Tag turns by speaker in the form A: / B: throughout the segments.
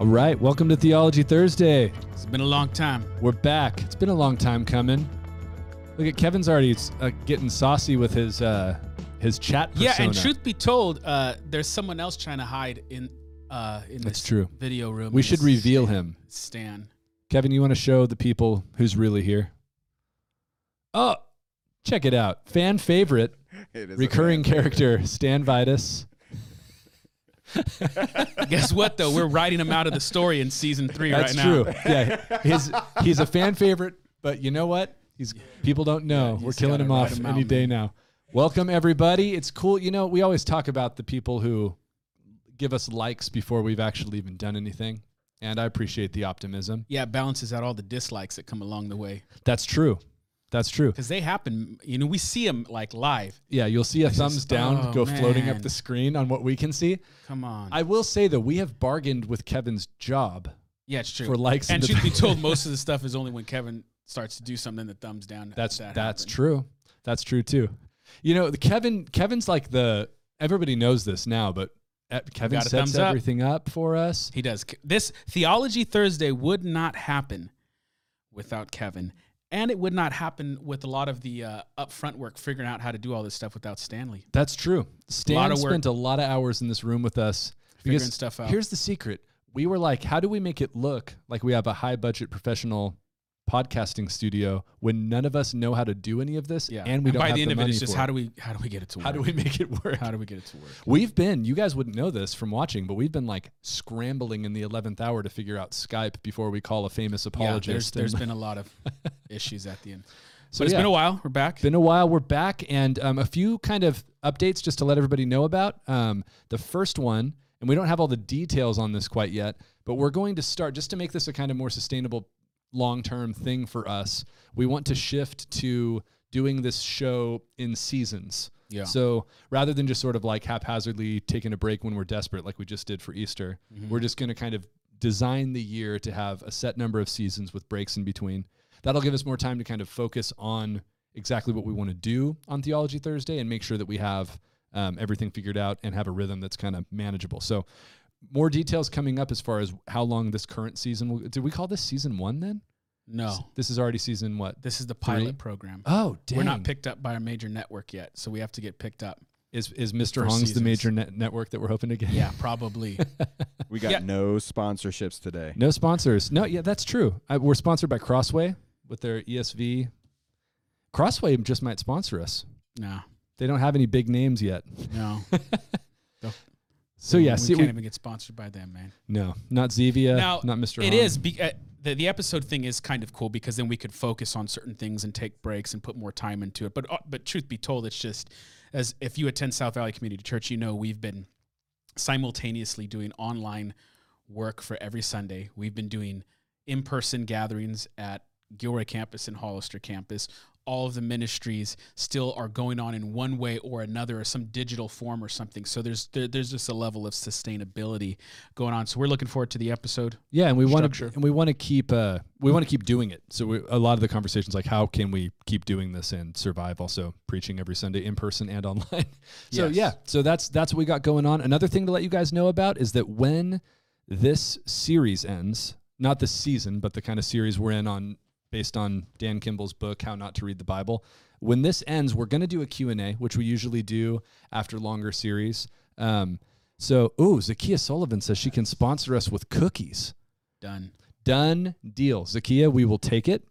A: All right, welcome to Theology Thursday.
B: It's been a long time.
A: We're back. It's been a long time coming. Look at Kevin's already uh, getting saucy with his uh, his chat. Persona.
B: Yeah, and truth be told, uh, there's someone else trying to hide in uh, in
A: That's
B: this
A: true.
B: video room.
A: we should
B: this
A: reveal him.
B: Stan.
A: Kevin, you want to show the people who's really here? Oh, check it out. Fan favorite,
C: It is
A: recurring
C: fan favorite.
A: character, Stan Vitus.
B: Guess what though? We're writing him out of the story in season three
A: That's
B: right
A: true.
B: now.
A: yeah, his he's a fan favorite, but you know what? He's people don't know.
B: you
A: We're killing him off
B: him
A: any
B: out,
A: day
B: man.
A: now. Welcome everybody. It's cool. You know, we always talk about the people who give us likes before we've actually even done anything, and I appreciate the optimism.
B: Yeah, it balances out all the dislikes that come along the way
A: That's true. That's true.
B: because they happen. You know, we see them like live.
A: Yeah, you'll see a
B: It's
A: thumbs
B: just-
A: down
B: oh,
A: go floating up the screen on what we can see.
B: Come on.
A: I will say though, we have bargained with Kevin's job
B: yeah, it's true.
A: for likes
B: and
A: and
B: truth be told, most of the stuff is only when Kevin starts to do something. that thumbs down.
A: That's
B: that
A: that's
B: happen.
A: true. That's true too. You know, the Kevin Kevin's like the everybody knows this now, but uh, Kevin sets
B: thumbs up.
A: everything up for us.
B: He does. This Theology Thursday would not happen without Kevin. And it would not happen with a lot of the uh, upfront work figuring out how to do all this stuff without Stanley.
A: That's true. Stan
B: work.
A: spent a lot of hours in this room with us.
B: Figuring stuff out.
A: Here's the secret. We were like, how do we make it look like we have a high budget professional podcasting studio when none of us know how to do any of this
B: Yeah.
A: and we don't
B: by
A: have
B: the end of it, it's just how do we how do we get it to work?
A: how do we make it work?
B: how do we get it to work?
A: We've been, you guys wouldn't know this from watching, but we've been like scrambling in the 11th hour to figure out Skype before we call a famous
B: Yeah,
A: apologist.
B: there's, there's
A: and-
B: been a lot of issues at the end.
A: so
B: but it's
A: yeah,
B: been a while. We're back.
A: been a while. We're back, and um, a few kind of updates just to let everybody know about. Um, the first one, and we don't have all the details on this quite yet, but we're going to start just to make this a kind of more sustainable long term thing for us. We want to shift to doing this show in seasons.
B: yeah.
A: So rather than just sort of like haphazardly taking a break when we're desperate, like we just did for Easter,
B: Mhm.
A: we're just going to kind of design the year to have a set number of seasons with breaks in between. That'll give us more time to kind of focus on exactly what we want to do on Theology Thursday and make sure that we have um, everything figured out and have a rhythm that's kind of manageable. So, more details coming up as far as how long this current season will. Did we call this season one then?
B: no,
A: This is already season what?
B: this is the
A: Three?
B: pilot program.
A: Oh, dang.
B: We're not picked up by a major network yet, so we have to get picked up.
A: is is Mr.
B: for
A: Hong's the major net network that we're hoping to get?
B: Yeah, probably.
C: We got
B: Yeah.
C: no sponsorships today.
A: No sponsors. No, yeah, that's true. I, we're sponsored by Crossway with their ESV. Crossway just might sponsor us.
B: no,
A: They don't have any big names yet.
B: no.
A: So yeah,
B: we
A: see,
B: can't
A: we,
B: even get sponsored by them, man.
A: no, not Zevia,
B: Now,
A: not Mr.
B: It
A: Hong.
B: is be, uh, the the episode thing is kind of cool because then we could focus on certain things and take breaks and put more time into it. But uh, but truth be told, it's just as if you attend South Valley Community Church, you know we've been simultaneously doing online work for every Sunday. We've been doing in person gatherings at Gilroy campus and Hollister campus. All of the ministries still are going on in one way or another, or some digital form or something. So there's there, there's just a level of sustainability going on. So we're looking forward to the episode.
A: Yeah, and we want to and we want to keep uh we want to keep doing it. So we, a lot of the conversations like how can we keep doing this and survive also preaching every Sunday in person and online. so
B: Yes.
A: yeah, so that's that's what we got going on. Another thing to let you guys know about is that when this series ends, not the season, but the kind of series we're in on based on Dan Kimball's book How Not to Read the Bible. When this ends, we're going to do a Q&A, which we usually do after longer series. Um, so, ooh, Zakia Sullivan says she can sponsor us with cookies.
B: Done.
A: Done deal. Zakia, we will take it.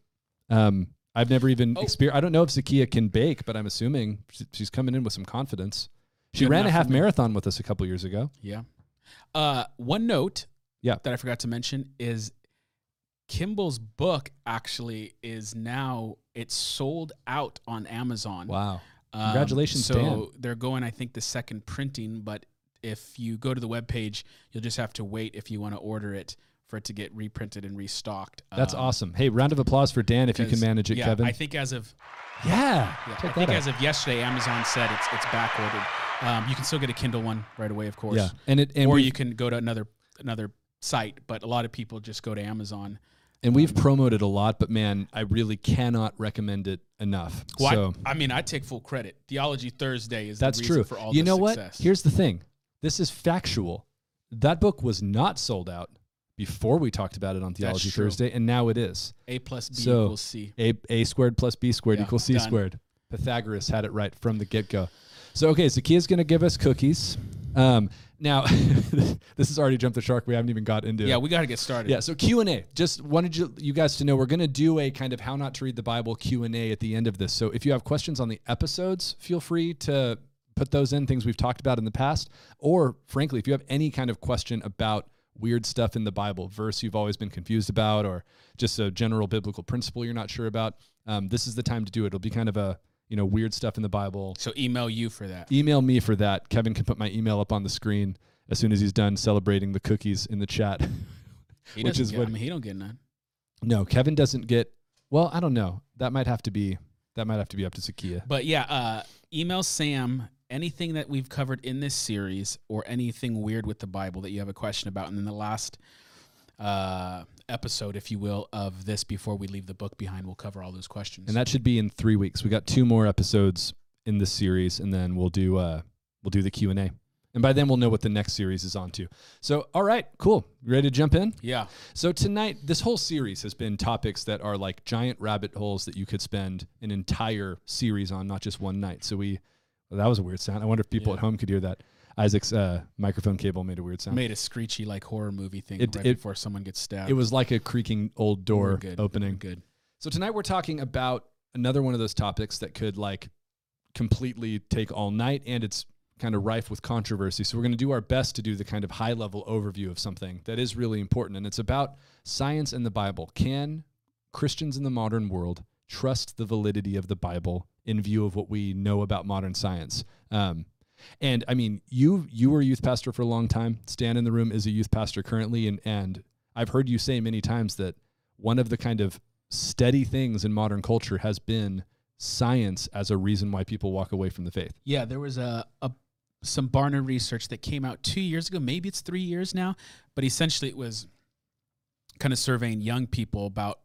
A: Um, I've never even
B: Oh.
A: experienced. I don't know if Zakia can bake, but I'm assuming she's coming in with some confidence. She
B: Good
A: ran a half marathon with us a couple years ago.
B: Yeah. Uh, one note
A: Yeah.
B: that I forgot to mention is Kimball's book actually is now it's sold out on Amazon.
A: Wow.
B: Um,
A: Congratulations,
B: so
A: Dan.
B: they're going, I think, the second printing, but if you go to the webpage, you'll just have to wait if you want to order it for it to get reprinted and restocked.
A: That's
B: Um,
A: awesome. Hey, round of applause for Dan if you can manage it,
B: yeah,
A: Kevin.
B: I think as of
A: yeah.
B: yeah, I think
A: that
B: as of yesterday, Amazon said it's it's back ordered. Um, you can still get a Kindle one right away, of course.
A: Yeah. And it and
B: or you can go to another another site, but a lot of people just go to Amazon.
A: And we've promoted a lot, but man, I really cannot recommend it enough.
B: Well,
A: so
B: I, I mean, I take full credit. Theology Thursday is
A: that's
B: the reason
A: true.
B: for all
A: you know what? Here's the thing. This is factual. That book was not sold out before we talked about it on Theology. Thursday, and now it is.
B: A plus B
A: So-
B: equals C.
A: A a squared plus b squared
B: Yeah,
A: equals c
B: done.
A: squared. Pythagoras had it right from the get go. So okay, Zakia's going to give us cookies. Um, now, this has already jumped the shark. We haven't even got into
B: Yeah,
A: it.
B: we got to get started.
A: Yeah, so Q and A. Just wanted you, you guys to know we're going to do a kind of how not to read the Bible Q and A at the end of this. So if you have questions on the episodes, feel free to put those in things we've talked about in the past, or frankly, if you have any kind of question about weird stuff in the Bible, verse you've always been confused about, or just a general biblical principle you're not sure about, um, this is the time to do it. It'll be kind of a you know weird stuff in the Bible.
B: So email you for that.
A: Email me for that. Kevin can put my email up on the screen as soon as he's done celebrating the cookies in the chat. Which is
B: get,
A: what-
B: I mean, he don't get none.
A: No, Kevin doesn't get. Well, I don't know. That might have to be. That might have to be up to Zakia.
B: But yeah, uh, email Sam anything that we've covered in this series or anything weird with the Bible that you have a question about. And then the last uh, episode, if you will, of this before we leave the book behind, we'll cover all those questions.
A: And that should be in three weeks. We got two more episodes in this series, and then we'll do. Uh, we'll do the Q and A, and by then we'll know what the next series is on to. So, all right, cool. You ready to jump in?
B: yeah,
A: So tonight, this whole series has been topics that are like giant rabbit holes that you could spend an entire series on, not just one night. So we. Well, that was a weird sound. I wonder if people
B: Yeah.
A: at home could hear that. Isaac's uh, microphone cable made a weird sound.
B: made a screechy like horror movie thing
A: It-
B: right
A: it-
B: before someone gets stabbed.
A: It was like a creaking old door
B: good.
A: Opening.
B: good.
A: So tonight we're talking about another one of those topics that could like completely take all night and it's kind of rife with controversy. So we're going to do our best to do the kind of high level overview of something that is really important and it's about science and the Bible. Can Christians in the modern world trust the validity of the Bible in view of what we know about modern science? Um, and I mean, you you were a youth pastor for a long time. Stan in the room is a youth pastor currently, and and I've heard you say many times that one of the kind of steady things in modern culture has been science as a reason why people walk away from the faith.
B: Yeah, there was a, a some Barna research that came out two years ago. Maybe it's three years now, but essentially it was kind of surveying young people about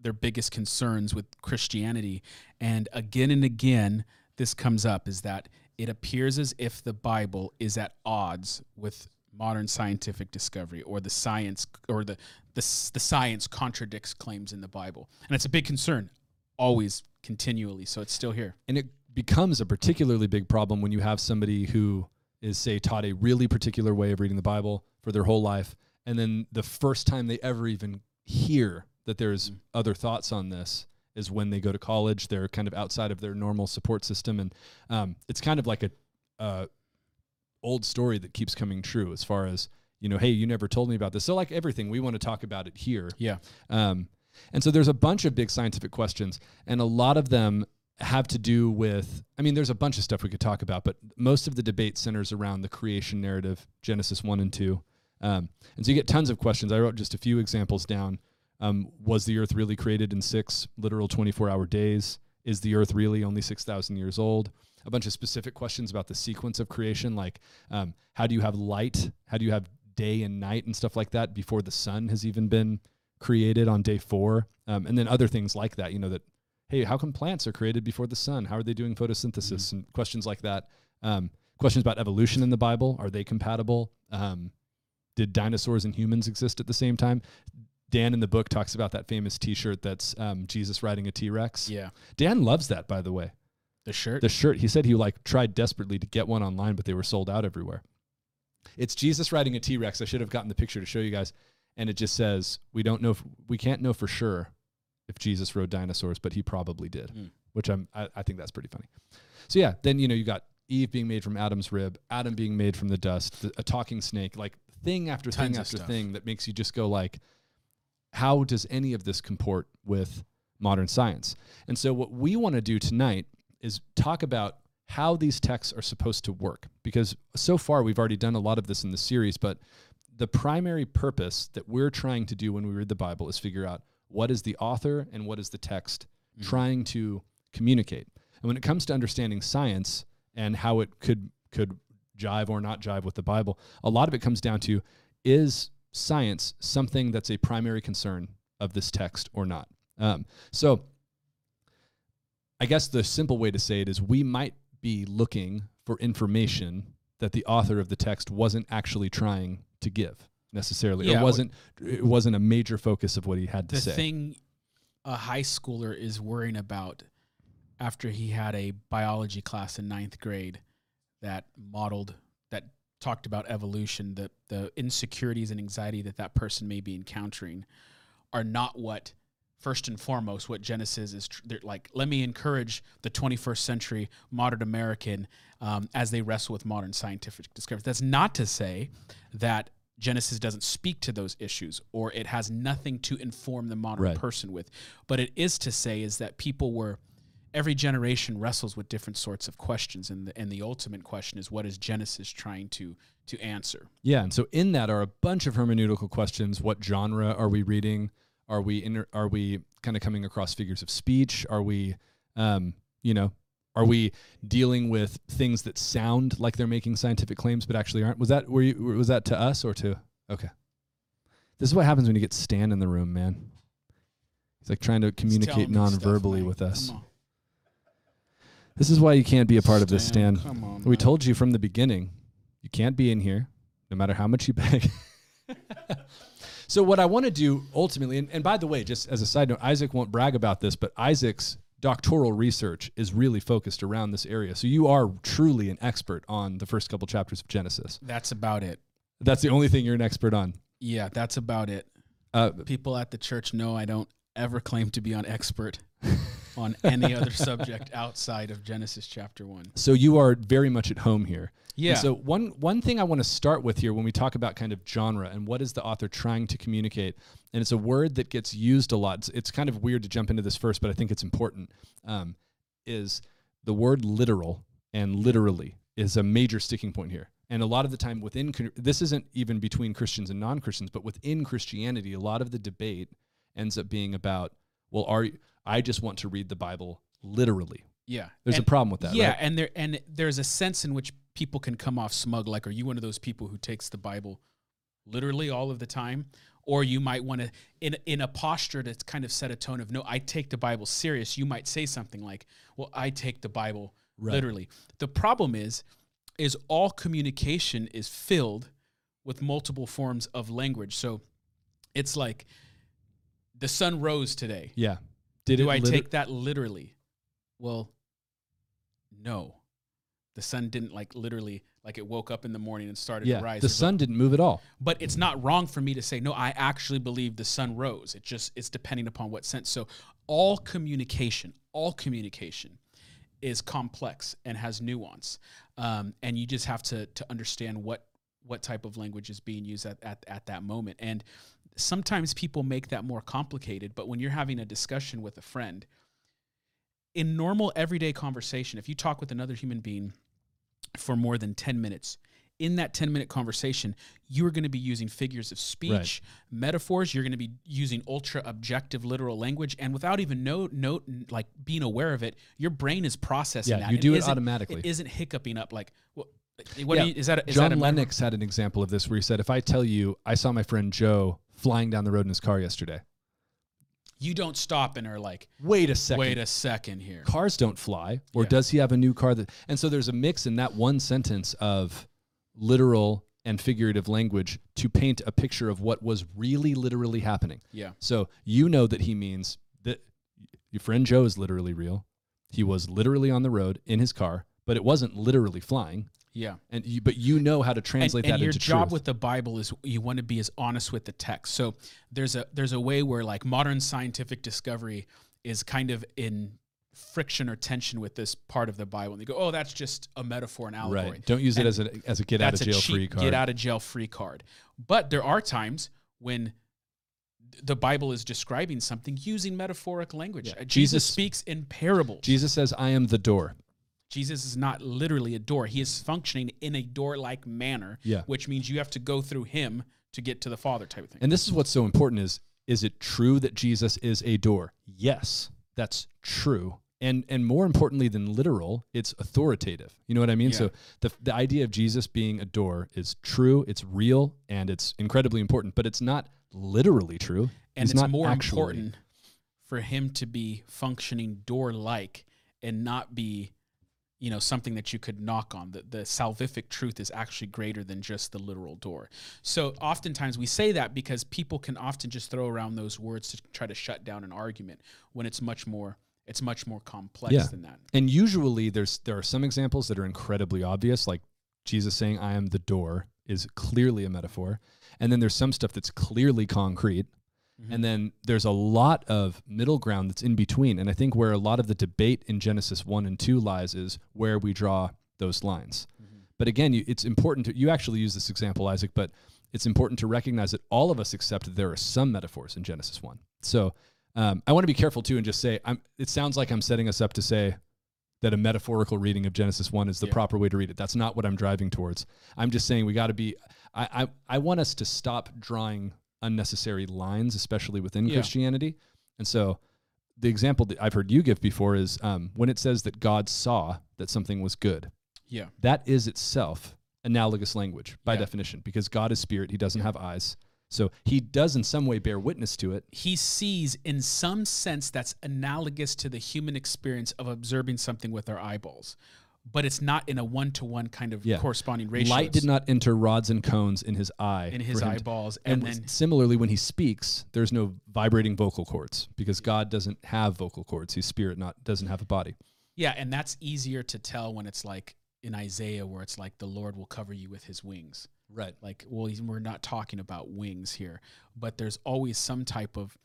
B: their biggest concerns with Christianity, and again and again, this comes up: is that it appears as if the Bible is at odds with modern scientific discovery, or the science, or the the, the science contradicts claims in the Bible, and it's a big concern, always, continually. So it's still here.
A: And it becomes a particularly big problem when you have somebody who is, say, taught a really particular way of reading the Bible for their whole life. And then the first time they ever even hear that there's
B: Mm.
A: other thoughts on this is when they go to college. They're kind of outside of their normal support system. And um, it's kind of like a uh, old story that keeps coming true as far as, you know, hey, you never told me about this. So, like everything, we want to talk about it here.
B: Yeah.
A: Um, and so there's a bunch of big scientific questions, and a lot of them have to do with. I mean, there's a bunch of stuff we could talk about, but most of the debate centers around the creation narrative, Genesis one and two. Um, and so you get tons of questions. I wrote just a few examples down. Um, was the Earth really created in six literal 24-hour days? Is the Earth really only 6,000 years old? A bunch of specific questions about the sequence of creation, like um, how do you have light? How do you have day and night and stuff like that before the sun has even been created on day four? Um, and then other things like that, you know, that, hey, how come plants are created before the sun? How are they doing photosynthesis? And questions like that. Um, questions about evolution in the Bible. Are they compatible? Um, did dinosaurs and humans exist at the same time? Dan in the book talks about that famous T-shirt that's um, Jesus riding a T-Rex.
B: Yeah.
A: Dan loves that, by the way.
B: The shirt.
A: The shirt. He said he like tried desperately to get one online, but they were sold out everywhere. It's Jesus riding a T-Rex. I should have gotten the picture to show you guys, and it just says we don't know. If, we can't know for sure if Jesus rode dinosaurs, but he probably did.
B: Mm.
A: Which I'm. I, I think that's pretty funny. So yeah, then you know you got Eve being made from Adam's rib, Adam being made from the dust, the, a talking snake, like thing after
B: Tons
A: thing after
B: stuff.
A: thing that makes you just go like, how does any of this comport with modern science? And so what we want to do tonight is talk about how these texts are supposed to work because so far we've already done a lot of this in the series, but the primary purpose that we're trying to do when we read the Bible is figure out what is the author and what is the text
B: Mhm.
A: trying to communicate. And when it comes to understanding science and how it could could jive or not jive with the Bible, a lot of it comes down to is science something that's a primary concern of this text or not? Um, so I guess the simple way to say it is we might be looking for information that the author of the text wasn't actually trying to give. necessarily.
B: Yeah,
A: it wasn't it wasn't a major focus of what he had to
B: the
A: say.
B: thing a high schooler is worrying about after he had a biology class in ninth grade that modeled talked about evolution the the insecurities and anxiety that that person may be encountering are not what first and foremost what genesis is tr- like let me encourage the 21st century modern american um, as they wrestle with modern scientific discoveries that's not to say that genesis doesn't speak to those issues or it has nothing to inform the modern
A: Right.
B: person with but it is to say is that people were every generation wrestles with different sorts of questions and the, and the ultimate question is what is genesis trying to to answer
A: Yeah, and so in that are a bunch of hermeneutical questions. What genre are we reading? Are we are we kind of coming across figures of speech? Are we, um, you know, are we dealing with things that sound like they're making scientific claims but actually aren't? Was that were you was that to us or to? Okay, this is what happens when you get Stan in the room, man. He's like trying to communicate
B: stuff,
A: non-verbally
B: Mike.
A: with us. This is why you can't be a part of this,
B: Stan,
A: Stan.
B: come on,
A: We
B: man.
A: told you from the beginning, you can't be in here, no matter how much you beg. so what I want to do ultimately, and, and by the way, just as a side note, Isaac won't brag about this, but Isaac's doctoral research is really focused around this area. So you are truly an expert on the first couple chapters of Genesis.
B: that's about it
A: That's the only thing you're an expert on.
B: yeah that's about it
A: Uh,
B: people at the church know i don't ever claim to be an expert on any other subject outside of genesis chapter 1
A: so you are very much at home here.
B: yeah
A: And so one one thing I want to start with here when we talk about kind of genre and what is the author trying to communicate, and it's a word that gets used a lot. It's, it's kind of weird to jump into this first, but I think it's important. Um, is the word literal and literally is a major sticking point here. And a lot of the time within this isn't even between Christians and non-Christians, but within Christianity, a lot of the debate ends up being about, well, are I just want to read the Bible literally.
B: yeah
A: There's
B: And-
A: a problem with that,
B: yeah
A: right?
B: and there and there's a sense in which people can come off smug like are you one of those people who takes the bible literally all of the time or you might want to in in a posture that's kind of set a tone of no i take the bible serious you might say something like well i take the bible
A: Right.
B: literally the problem is is all communication is filled with multiple forms of language so it's like the sun rose today
A: Yeah. Did
B: do I
A: liter-
B: take that literally? Well, no. The sun didn't like literally like it woke up in the morning and started
A: Yeah,
B: to rise.
A: the sun didn't move at all.
B: but it's not wrong for me to say no. I actually believe the sun rose. It just it's depending upon what sense. So all communication, all communication, is complex and has nuance, um, and you just have to to understand what what type of language is being used at, at at that moment. And sometimes people make that more complicated. But when you're having a discussion with a friend, in normal everyday conversation, if you talk with another human being for more than 10 minutes, in that 10 minute conversation, you're going to be using figures of speech, metaphors, you're going to be using ultra objective literal language and without even no note like being aware of it, your brain is processing
A: Yeah,
B: that.
A: you do it
B: isn't-
A: automatically.
B: It isn't hiccuping up like what, what
A: Yeah,
B: you, is that
A: John
B: that?
A: Lennox had an example of this where he said, "If I tell you I saw my friend Joe flying down the road in his car yesterday,
B: You don't stop and are like,
A: wait a second,
B: wait a second here.
A: cars don't fly, or
B: Yeah.
A: does he have a new car that?" And so there's a mix in that one sentence of literal and figurative language to paint a picture of what was really literally happening.
B: Yeah.
A: So you know that he means that your friend Joe is literally real. He was literally on the road in his car, but it wasn't literally flying.
B: Yeah.
A: And you, but you know how to translate
B: and,
A: that
B: and your job
A: truth.
B: with the bible is you want to be as honest with the text so there's a there's a way where like modern scientific discovery is kind of in friction or tension with this part of the bible and they go oh that's just a metaphor and allegory
A: right. Don't use it as a as a get out of jail free card.
B: get out of jail free card but there are times when the bible is describing something using metaphoric language
A: Yeah.
B: Uh, jesus
A: Jesus-
B: speaks in parables
A: Jesus says, "I am the door."
B: Jesus is not literally a door. He is functioning in a door like manner,
A: Yeah.
B: which means you have to go through him to get to the Father type of thing.
A: And this is what's so important is is it true that Jesus is a door? Yes, that's true. And and more importantly than literal, it's authoritative. You know what I mean?
B: Yeah.
A: So the the idea of Jesus being a door is true, it's real, and it's incredibly important, but it's not literally true.
B: and
A: He's
B: it's
A: not
B: more
A: actually-
B: important for him to be functioning door like and not be you know something that you could knock on the, the salvific truth is actually greater than just the literal door so oftentimes we say that because people can often just throw around those words to try to shut down an argument when it's much more it's much more complex
A: Yeah.
B: than that
A: And usually there's there are some examples that are incredibly obvious, like Jesus saying, I am the door is clearly a metaphor. And then there's some stuff that's clearly concrete.
B: Mm-hmm.
A: And then there's a lot of middle ground that's in between. And I think where a lot of the debate in Genesis 1 and 2 lies is where we draw those lines.
B: Mm-hmm.
A: But again, you, it's important to, you actually use this example, Isaac, but it's important to recognize that all of us accept that there are some metaphors in Genesis 1. So um, I want to be careful too and just say, I'm, it sounds like I'm setting us up to say that a metaphorical reading of Genesis 1 is the
B: Yeah.
A: proper way to read it. That's not what I'm driving towards. I'm just saying we got to be, I, I, I want us to stop drawing unnecessary lines, especially within
B: Yeah.
A: Christianity. And so the example that I've heard you give before is um, when it says that God saw that something was good,
B: yeah
A: that is itself analogous language by
B: Yeah.
A: definition because God is spirit, he doesn't have eyes. So he does in some way bear witness to it.
B: he sees in some sense that's analogous to the human experience of observing something with our eyeballs but it's not in a one-to-one kind of
A: Yeah.
B: corresponding ratio
A: Light did not enter rods and cones in his eye.
B: in his
A: to-
B: eyeballs
A: and
B: and, then
A: similarly, when he speaks, there's no vibrating vocal cords because God doesn't have vocal cords. He's spirit, not doesn't have a body.
B: Yeah, and that's easier to tell when it's like in Isaiah, where it's like the Lord will cover you with His wings.
A: Right.
B: Like, well, we're not talking about wings here, but there's always some type of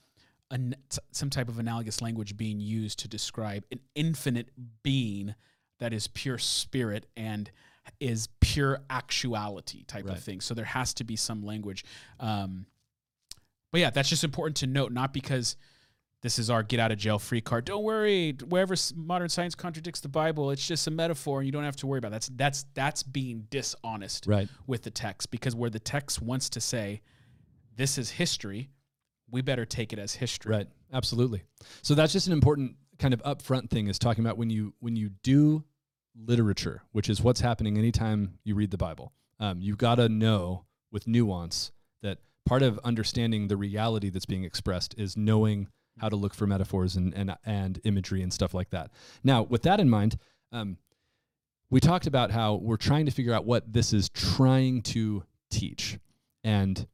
B: an, some type of analogous language being used to describe an infinite being that is pure spirit and is pure actuality type
A: Right.
B: of thing. So there has to be some language. Um, but yeah, that's just important to note, not because this is our get out of jail free card. Don't worry, wherever modern science contradicts the Bible, it's just a metaphor, and you don't have to worry about it. that's that's that's being dishonest
A: Right.
B: with the text because where the text wants to say this is history, we better take it as history.
A: Right. Absolutely. So that's just an important kind of upfront thing is talking about when you when you do literature, which is what's happening anytime you read the Bible. Um, you got to know with nuance that part of understanding the reality that's being expressed is knowing how to look for metaphors and and, and imagery and stuff like that. Now, with that in mind, um, we talked about how we're trying to figure out what this is trying to teach, and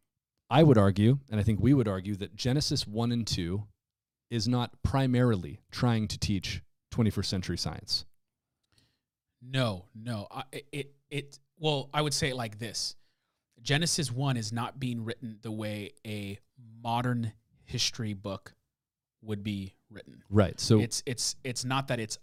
A: I would argue, and I think we would argue, that Genesis 1 and 2 is not primarily trying to teach 21st century science.
B: No, no. I, it- it it well, I would say it like this. Genesis 1 is not being written the way a modern history book would be written.
A: Right. So
B: it's it's it's not that it's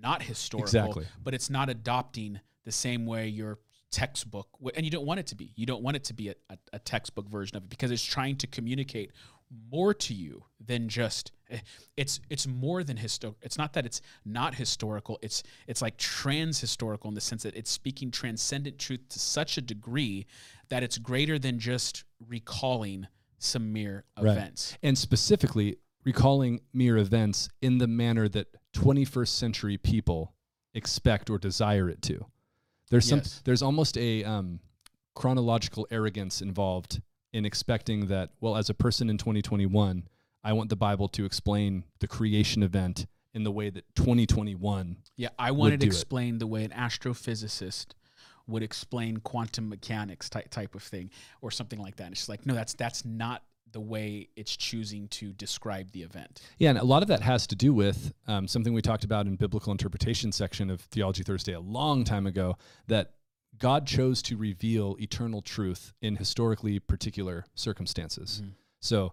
B: not historical,
A: Exactly.
B: but it's not adopting the same way your textbook and you don't want it to be. You don't want it to be a, a, a textbook version of it because it's trying to communicate more to you than just it's it's more than historical. It's not that it's not historical. It's it's like trans historical in the sense that it's speaking transcendent truth to such a degree that it's greater than just recalling some mere
A: Right.
B: events.
A: and specifically recalling mere events in the manner that 21st century people expect or desire it to. There's some
B: Yes.
A: there's almost a um, chronological arrogance involved in expecting that well as a person in 2021 I want the Bible to explain the creation event in the way that 2021
B: Yeah, I wanted to
A: it.
B: explain the way an astrophysicist would explain quantum mechanics type type of thing, or something like that. And it's just like, no, that's that's not the way it's choosing to describe the event.
A: Yeah, and a lot of that has to do with um, something we talked about in biblical interpretation section of Theology Thursday a long time ago. That God chose to reveal eternal truth in historically particular circumstances.
B: Mhm.
A: So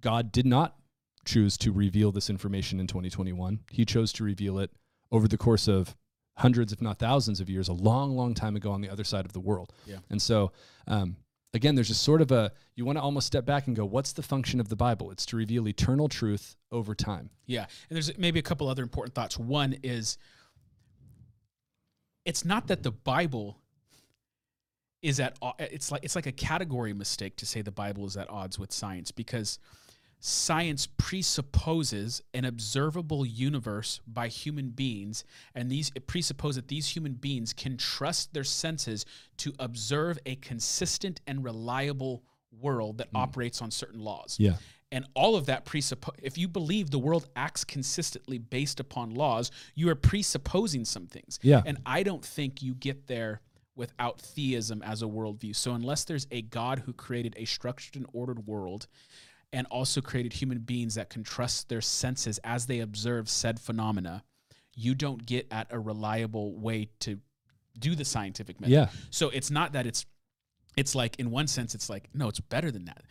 A: God did not choose to reveal this information in 2021. He chose to reveal it over the course of hundreds, if not thousands, of years, a long, long time ago on the other side of the world.
B: Yeah.
A: And so, um, again, there's just sort of a you want to almost step back and go, what's the function of the Bible? It's to reveal eternal truth over time.
B: Yeah, and there's maybe a couple other important thoughts. One is, it's not that the Bible is at, it's like it's like a category mistake to say the Bible is at odds with science because science presupposes an observable universe by human beings and these it presupposes that these human beings can trust their senses to observe a consistent and reliable world that hmm. operates on certain laws
A: Yeah.
B: And all of that presuppose if you believe the world acts consistently based upon laws, you are presupposing some things.
A: Yeah.
B: And I don't think you get there without theism as a worldview. So unless there's a God who created a structured and ordered world and also created human beings that can trust their senses as they observe said phenomena, you don't get at a reliable way to do the scientific method.
A: Yeah.
B: So it's not that it's it's like in one sense it's like no, it's better than that.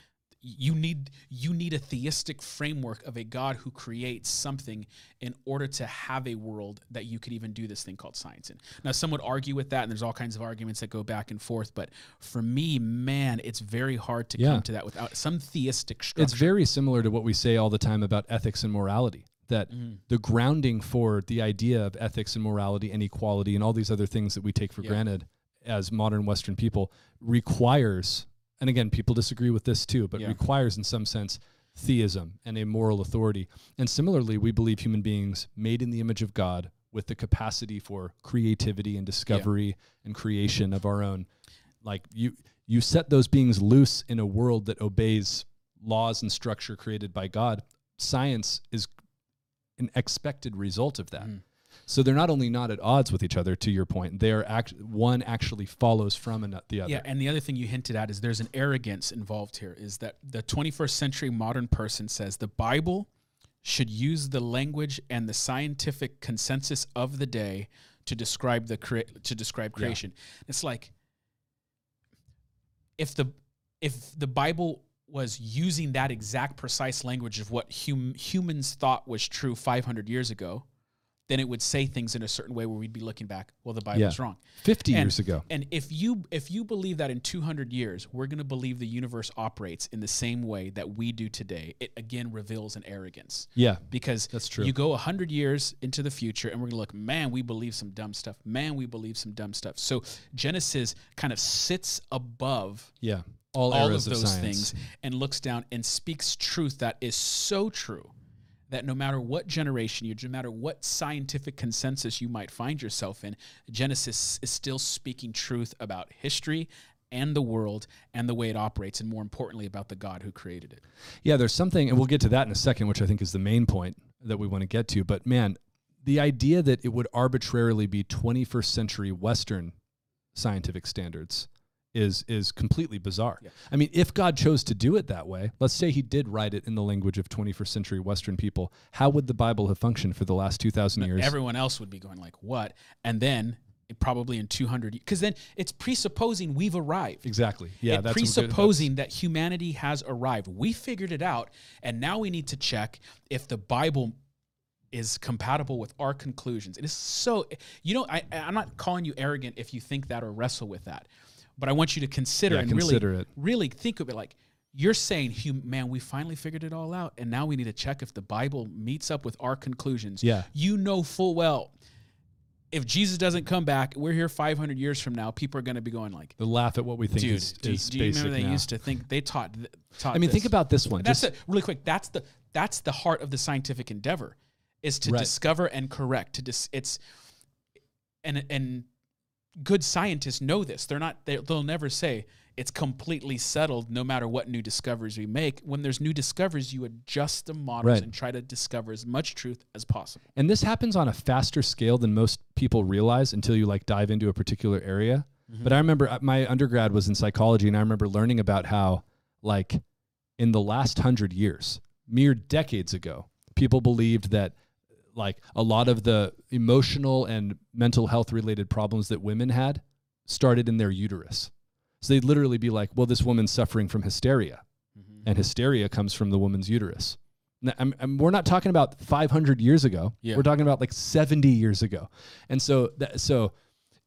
B: You need you need a theistic framework of a God who creates something in order to have a world that you could even do this thing called science in. Now some would argue with that and there's all kinds of arguments that go back and forth, but for me, man, it's very hard to
A: Yeah.
B: come to that without some theistic structure.
A: It's very similar to what we say all the time about ethics and morality. That
B: Mm.
A: the grounding for the idea of ethics and morality and equality and all these other things that we take for
B: Yeah.
A: granted as modern Western people requires, and again, people disagree with this too, but
B: Yeah.
A: requires in some sense theism and a moral authority. And similarly, we believe human beings made in the image of God with the capacity for creativity and discovery and creation of our own. Like you, you set those beings loose in a world that obeys laws and structure created by God. Science is an expected result of that.
B: Mhm.
A: So they're not only not at odds with each other, to your point, they're act- one actually follows from ano- the other.
B: Yeah, and the other thing you hinted at is there's an arrogance involved here. Is that the 21st century modern person says the Bible should use the language and the scientific consensus of the day to describe the crea- to describe
A: Yeah.
B: creation. It's like if the if the Bible was using that exact precise language of what hum, humans thought was true 500 years ago, then it would say things in a certain way where we'd be looking back, well, the Bible's wrong.
A: 50
B: And-
A: years ago.
B: And if you if you believe that in 200 years we're going to believe the universe operates in the same way that we do today, it again reveals an arrogance
A: Yeah,
B: because
A: That's true.
B: You go 100 years into the future and we're going to look, man, we believe some dumb stuff. Man, we believe some dumb stuff. So Genesis kind of sits above
A: yeah. All,
B: all of those
A: science.
B: things and looks down and speaks truth that is so true that no matter what generation you, no matter what scientific consensus you might find yourself in, Genesis is still speaking truth about history and the world and the way it operates, and more importantly, about the God who created it.
A: Yeah, there's something, and we'll get to that in a second, which I think is the main point that we want to get to. But man, the idea that it would arbitrarily be 21st century Western scientific standards is is completely bizarre.
B: Yeah.
A: I mean, if God chose to do it that way, let's say He did write it in the language of 21st century Western people, how would the Bible have functioned for the last 2,000 years?
B: Everyone else would be going like, "What?" And then probably in 200 because then it's presupposing we've arrived.
A: exactly. Yeah,
B: it
A: that's what good-
B: presupposing that humanity has arrived. We figured it out, and now we need to check if the Bible is compatible with our conclusions. It is so you know I I'm not calling you arrogant if you think that or wrestle with that, but I want you to consider
A: Yeah,
B: and
A: consider
B: really
A: it.
B: really think of it like you're saying, man, we finally figured it all out, and now we need to check if the Bible meets up with our conclusions.
A: Yeah.
B: You know full well. If Jesus doesn't come back, we're here 500 years from now. People are going to be going like,
A: The laugh at what we think
B: dude,
A: is,
B: do,
A: is
B: do you remember they
A: now.
B: used to think they taught? taught
A: I mean,
B: this.
A: think about this one.
B: that's
A: Just,
B: the, really quick. That's the that's the heart of the scientific endeavor, is to
A: Right.
B: discover and correct. To dis, it's and and good scientists know this. They're not. They, they'll never say it's completely settled, no matter what new discoveries we make. When there's new discoveries, you adjust the models
A: Right.
B: and try to discover as much truth as possible.
A: And this happens on a faster scale than most people realize until you like dive into a particular area. But I remember uh, my undergrad was in psychology, and I remember learning about how, like, in the last hundred years, mere decades ago, people believed that, like, a lot of the emotional and mental health related problems that women had started in their uterus. So they'd literally be like, well, this woman's suffering from hysteria mm-hmm. and hysteria comes from the woman's uterus. Now, I'm, I'm- we're not talking about 500 years ago.
B: Yeah.
A: We're talking about like 70 years ago. And so, that, so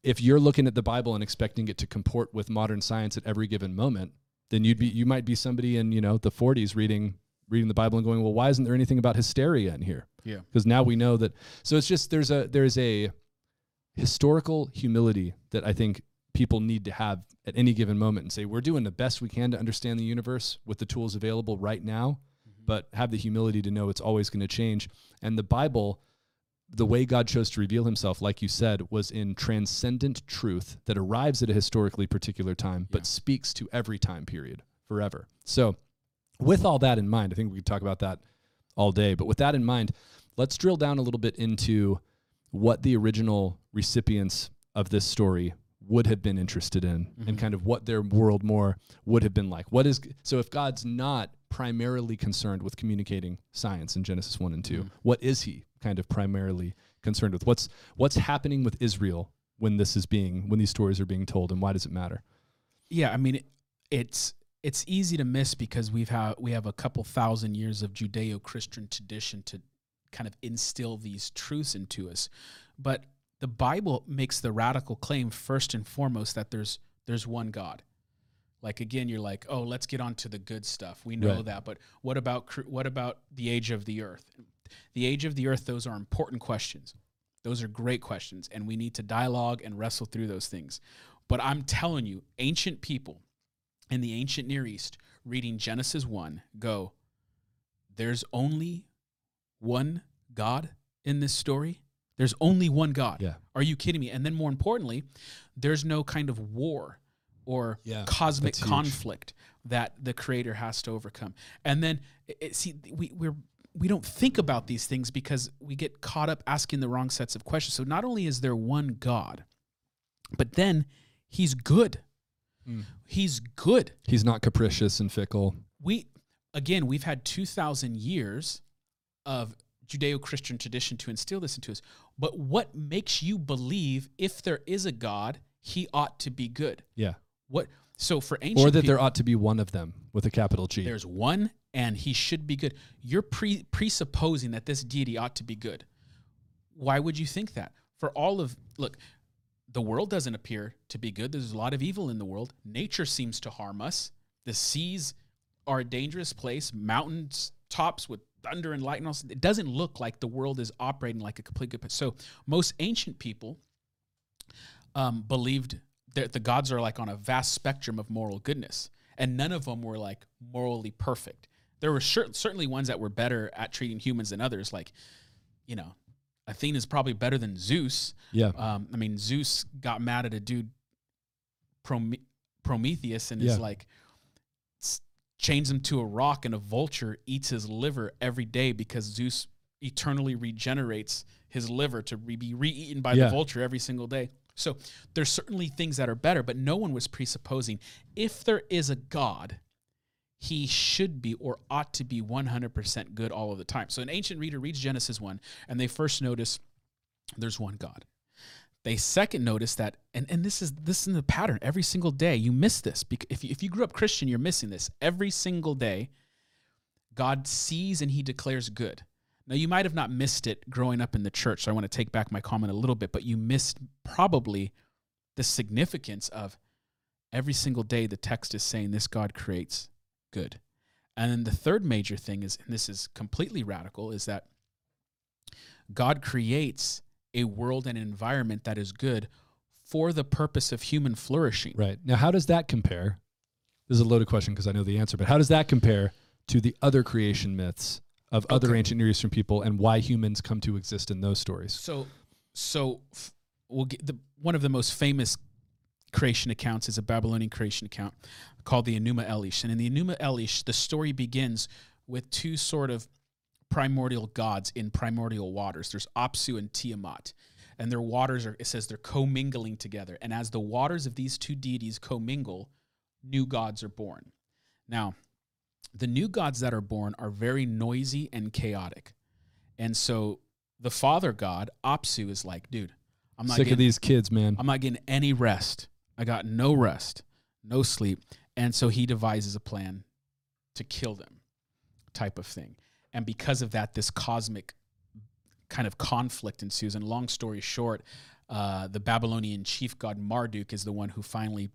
A: if you're looking at the Bible and expecting it to comport with modern science at every given moment, then you'd be you might be somebody in you know the 40s reading reading the Bible and going, well, why isn't there anything about hysteria in here?
B: Yeah.
A: Because now we know that. So it's just there's a there's a historical humility that I think people need to have at any given moment and say we're doing the best we can to understand the universe with the tools available right now mm-hmm. but have the humility to know it's always going to change and the bible the way god chose to reveal himself like you said was in transcendent truth that arrives at a historically particular time
B: Yeah.
A: but speaks to every time period forever so with all that in mind, I think we could talk about that all day. But with that in mind, let's drill down a little bit into what the original recipients of this story would have been interested in and
B: Mhm.
A: kind of what their world more would have been like. What is so if God's not primarily concerned with communicating science in Genesis 1 and 2,
B: Mhm.
A: what is he kind of primarily concerned with? What's what's happening with Israel when this is being when these stories are being told and why does it matter?
B: Yeah, I mean it, it's it's easy to miss because we've had we have a couple thousand years of Judeo-Christian tradition to kind of instill these truths into us. But the Bible makes the radical claim first and foremost that there's there's one God. Like again, you're like, oh, let's get on to the good stuff. We know
A: Right.
B: that, but what about what about the age of the earth? The age of the earth; those are important questions. Those are great questions, and we need to dialogue and wrestle through those things. But I'm telling you, ancient people in the ancient Near East reading Genesis 1 go, there's only one God in this story. There's only one God.
A: Yeah.
B: Are you kidding me? And then more importantly, there's no kind of war or
A: Yeah,
B: cosmic
A: that's huge.
B: conflict that the creator has to overcome. And then it- see we we're we don't think about these things because we get caught up asking the wrong sets of questions. So not only is there one God, but then he's good.
A: Mm.
B: He's good.
A: He's not capricious and fickle.
B: We again, we've had 2000 years of Judeo-Christian tradition to instill this into us. But what makes you believe if there is a God, he ought to be good?
A: Yeah.
B: What so for ancient
A: Or that
B: people,
A: there ought to be one of them with a capital G.
B: there's one and he should be good. You're pre- presupposing that this deity ought to be good. Why would you think that? For all of look, the world doesn't appear to be good. There's a lot of evil in the world. Nature seems to harm us. The seas are a dangerous place. Mountains tops with thunder and lightning. It doesn't look like the world is operating like a complete good. So most ancient people um, believed that the gods are like on a vast spectrum of moral goodness, and none of them were like morally perfect. There were cer- certainly ones that were better at treating humans than others. Like, you know, Athena's probably better than Zeus.
A: yeah.
B: Um, I mean, Zeus got mad at a dude, Prome- Prometheus, and
A: Yeah.
B: is like chains him to a rock, and a vulture eats his liver every day because Zeus eternally regenerates his liver to re- be re-eaten by
A: Yeah.
B: the vulture every single day. So there's certainly things that are better, but no one was presupposing if there is a God, he should be or ought to be 100% good all of the time. So an ancient reader reads Genesis 1 and they first notice there's one God. They second notice that, and, and this is this is the pattern every single day. You miss this because if you, if you grew up Christian, you're missing this every single day. God sees and He declares good. Now you might have not missed it growing up in the church, so I want to take back my comment a little bit, but you missed probably the significance of every single day the text is saying this God creates good. And then the third major thing is, and this is completely radical, is that God creates a world and environment that is good for the purpose of human flourishing.
A: Right. Now, how does that compare? This is a loaded question because I know the answer, but how does that compare to the other creation myths of other ancient Near Eastern people and why humans come to exist in those stories?
B: So, so f- we'll get the one of the most famous creation accounts is a Babylonian creation account called the Enuma Elish, and in the Enuma Elish, the story begins with two sort of primordial gods in primordial waters. There's Apsu and Tiamat, and their waters are. It says they're commingling together, and as the waters of these two deities commingle, new gods are born. Now, the new gods that are born are very noisy and chaotic, and so the father god Apsu is like, dude, I'm not
A: Sick
B: getting,
A: of these kids, man.
B: I'm not getting any rest. I got no rest, no sleep. And so he devises a plan to kill them, type of thing. And because of that, this cosmic kind of conflict ensues. And long story short, uh, the Babylonian chief god Marduk is the one who finally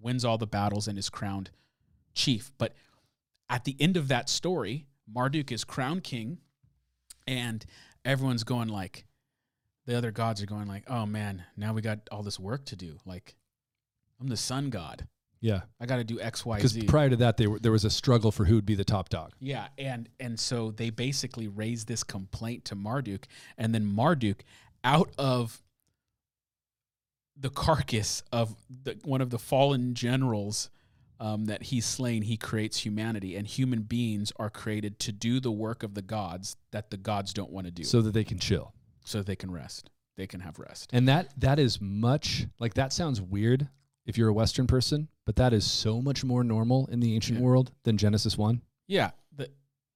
B: wins all the battles and is crowned chief. But at the end of that story, Marduk is crowned king, and everyone's going like, the other gods are going like, oh man, now we got all this work to do. Like, I'm the sun god.
A: Yeah.
B: I got to do X, Y,
A: Because
B: Z.
A: prior to that, they were, there was a struggle for who would be the top dog.
B: Yeah, and and so they basically raised this complaint to Marduk, and then Marduk, out of the carcass of the, one of the fallen generals um, that he's slain, he creates humanity, and human beings are created to do the work of the gods that the gods don't want to do,
A: so that they can chill.
B: so that they can rest. They can have rest.
A: And that that is much like that sounds weird if you're a Western person, but that is so much more normal in the ancient
B: Yeah.
A: world than Genesis one.
B: Yeah, the,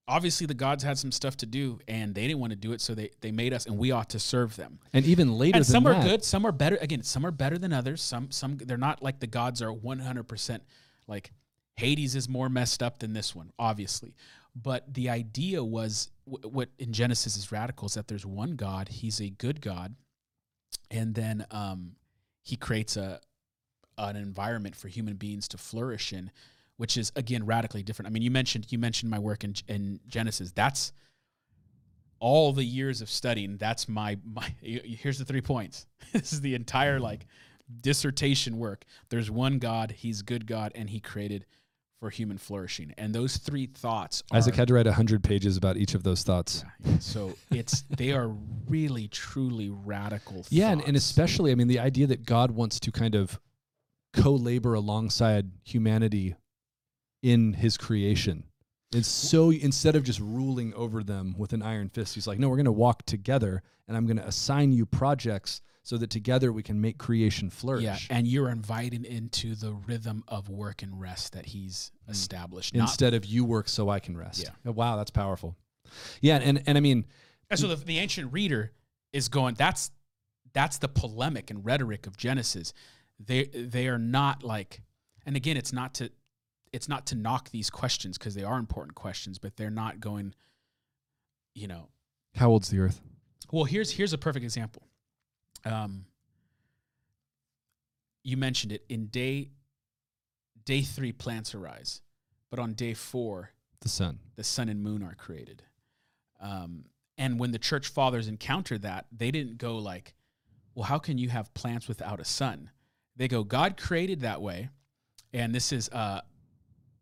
B: obviously the gods had some stuff to do, and they didn't want to do it, so they they made us, and we ought to serve them.
A: And even later,
B: and some are
A: that-
B: good, some are better. Again, some are better than others. Some some they're not like the gods are one hundred percent like Hades is more messed up than this one, obviously. But the idea was wh- what in Genesis is radical is that there's one God. He's a good God, and then um, he creates a an environment for human beings to flourish in, which is again radically different. I mean, you mentioned you mentioned my work in in Genesis. That's all the years of studying. That's my my. Here's the three points. this is the entire mm-hmm. like dissertation work. There's one God. He's good God, and He created for human flourishing. And those three thoughts. Are,
A: Isaac had to write hundred pages about each of those thoughts.
B: yeah, yeah. So it's they are really truly radical.
A: Yeah, and, and especially, I mean, the idea that God wants to kind of co-labor alongside humanity in His creation. And so instead of just ruling over them with an iron fist, He's like, no, we're going to walk together, and I'm going to assign you projects so that together we can make creation flourish.
B: Yeah, and you're invited into the rhythm of work and rest that He's mm. established. Not,
A: instead of you work so I can rest.
B: Yeah.
A: Oh, wow, that's powerful. Yeah, and and I mean,
B: And so the, the ancient reader is going. That's that's the polemic and rhetoric of Genesis. They they are not like, and again, it's not to it's not to knock these questions because they are important questions, but they're not going. You know,
A: how old's the Earth?
B: well, here's here's a perfect example. Um, you mentioned it in day day three, plants arise, but on day four,
A: The sun.
B: the sun and moon are created. Um, and when the church fathers encountered that, they didn't go like, well, how can you have plants without a sun? They go, God created that way. And this is, uh,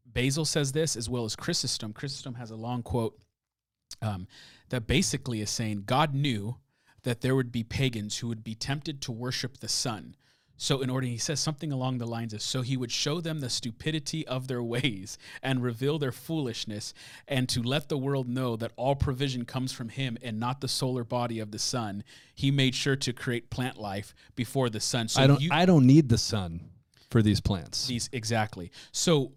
B: Basil says this as well as Chrysostom. Chrysostom has a long quote um, that basically is saying God knew that there would be pagans who would be tempted to worship the sun. So, in order, he says something along the lines of, so he would show them the stupidity of their ways and reveal their foolishness, and to let the world know that all provision comes from him and not the solar body of the sun. He made sure to create plant life before the sun. So
A: I don't.
B: you,
A: I don't need the sun for these plants.
B: these exactly. So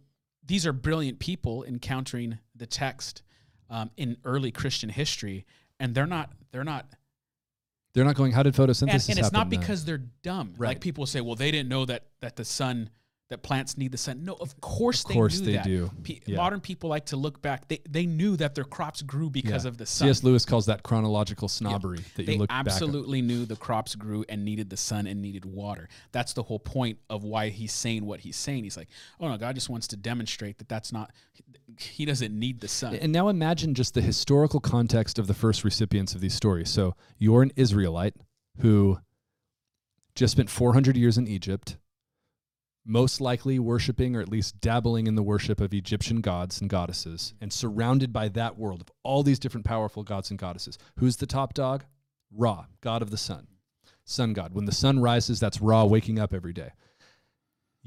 B: these are brilliant people encountering the text um, in early Christian history, and they're not. They're not.
A: They're not going. How did photosynthesis
B: And, and it's not
A: happen then?"
B: because they're dumb.
A: Right.
B: Like people say, well, they didn't know that that the sun, that plants need the sun. No, of course
A: Of course
B: they
A: they
B: that.
A: do.
B: Pe-
A: Yeah.
B: Modern people like to look back. They they knew that their crops grew because
A: Yeah.
B: of the sun.
A: C.S. Lewis calls that chronological snobbery that
B: they
A: you look back.
B: absolutely knew the crops grew and needed the sun and needed water. That's the whole point of why he's saying what he's saying. He's like, oh no, God just wants to demonstrate that that's not. He doesn't need the sun.
A: And now imagine just the historical context of the first recipients of these stories. So you're an Israelite who just spent 400 years in Egypt, most likely worshiping or at least dabbling in the worship of Egyptian gods and goddesses, and surrounded by that world of all these different powerful gods and goddesses. Who's the top dog? Ra, god of the sun, sun god. When the sun rises, that's Ra waking up every day.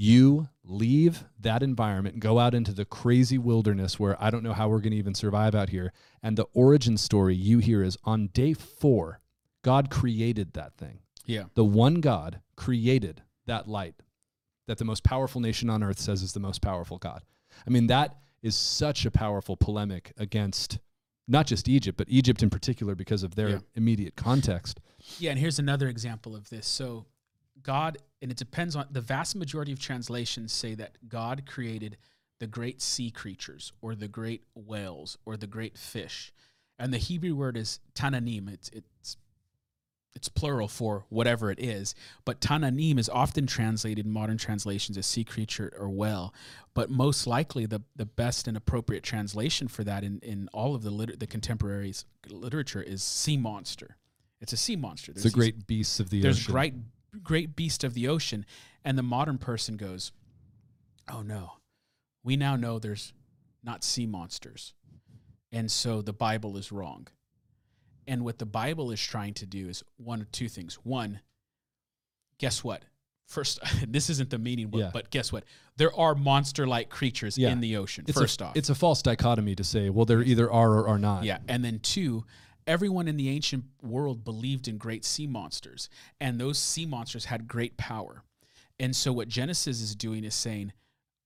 A: You leave that environment and go out into the crazy wilderness where I don't know how we're going to even survive out here. And the origin story you hear is on day four, God created that thing.
B: yeah,
A: The one God created that light that the most powerful nation on earth says is the most powerful God. I mean, that is such a powerful polemic against not just Egypt, but Egypt in particular because of their
B: Yeah.
A: immediate context.
B: yeah. And here's another example of this. So God, and it depends on the vast majority of translations say that God created the great sea creatures or the great whales or the great fish, and the Hebrew word is tananim. It's it's it's plural for whatever it is, but tananim is often translated in modern translations as sea creature or whale. But most likely, the, the best and appropriate translation for that in, in all of the liter- the contemporaries literature is sea monster. It's a sea monster.
A: It's
B: There's
A: the
B: these-
A: great beasts of the
B: there's
A: ocean.
B: great great beast of the ocean, and the modern person goes, "Oh no, we now know there's not sea monsters, and so the Bible is wrong." And what the Bible is trying to do is one of two things. One, guess what? first this isn't the meaning, but,
A: Yeah.
B: but guess what? There are monster-like creatures
A: Yeah.
B: in the ocean.
A: It's
B: first
A: a,
B: off,
A: it's a false dichotomy to say, well, there either are or are not.
B: yeah, and then two, everyone in the ancient world believed in great sea monsters, and those sea monsters had great power. And so what Genesis is doing is saying,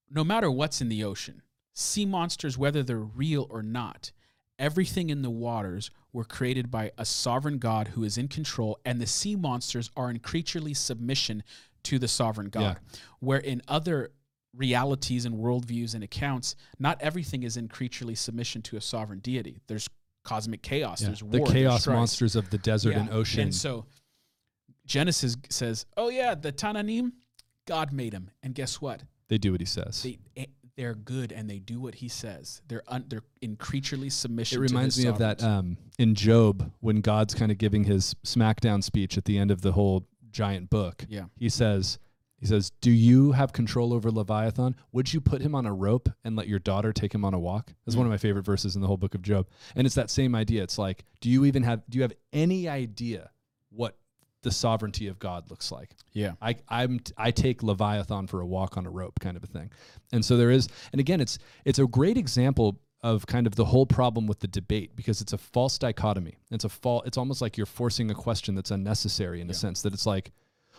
B: no matter what's in the ocean, sea monsters, whether they're real or not, everything in the waters were created by a sovereign God who is in control, and the sea monsters are in creaturely submission to the sovereign God. Where in other realities and worldviews and accounts, not everything is in creaturely submission to a sovereign deity. There's cosmic chaos.
A: Yeah.
B: There's
A: the
B: war. there's
A: chaos monsters of the desert and ocean.
B: And so Genesis says, "Oh yeah, the Tananim, God made them, and guess what?
A: they do what he says.
B: They eh, they're good and they do what He says. They're un, they're in creaturely submission."
A: It reminds me of that um, in Job when God's kind of giving his smackdown speech at the end of the whole giant book.
B: yeah,
A: He says, "He says, do you have control over Leviathan? Would you put him on a rope and let your daughter take him on a walk?" That's one of my favorite verses in the whole book of Job. And it's that same idea. It's like, do you even have? Do you have any idea what the sovereignty of God looks like?
B: yeah,
A: I I'm I take Leviathan for a walk on a rope kind of a thing. And so there is and again it's it's a great example of kind of the whole problem with the debate because it's a false dichotomy. It's a fall it's almost like you're forcing a question that's unnecessary in a sense that it's like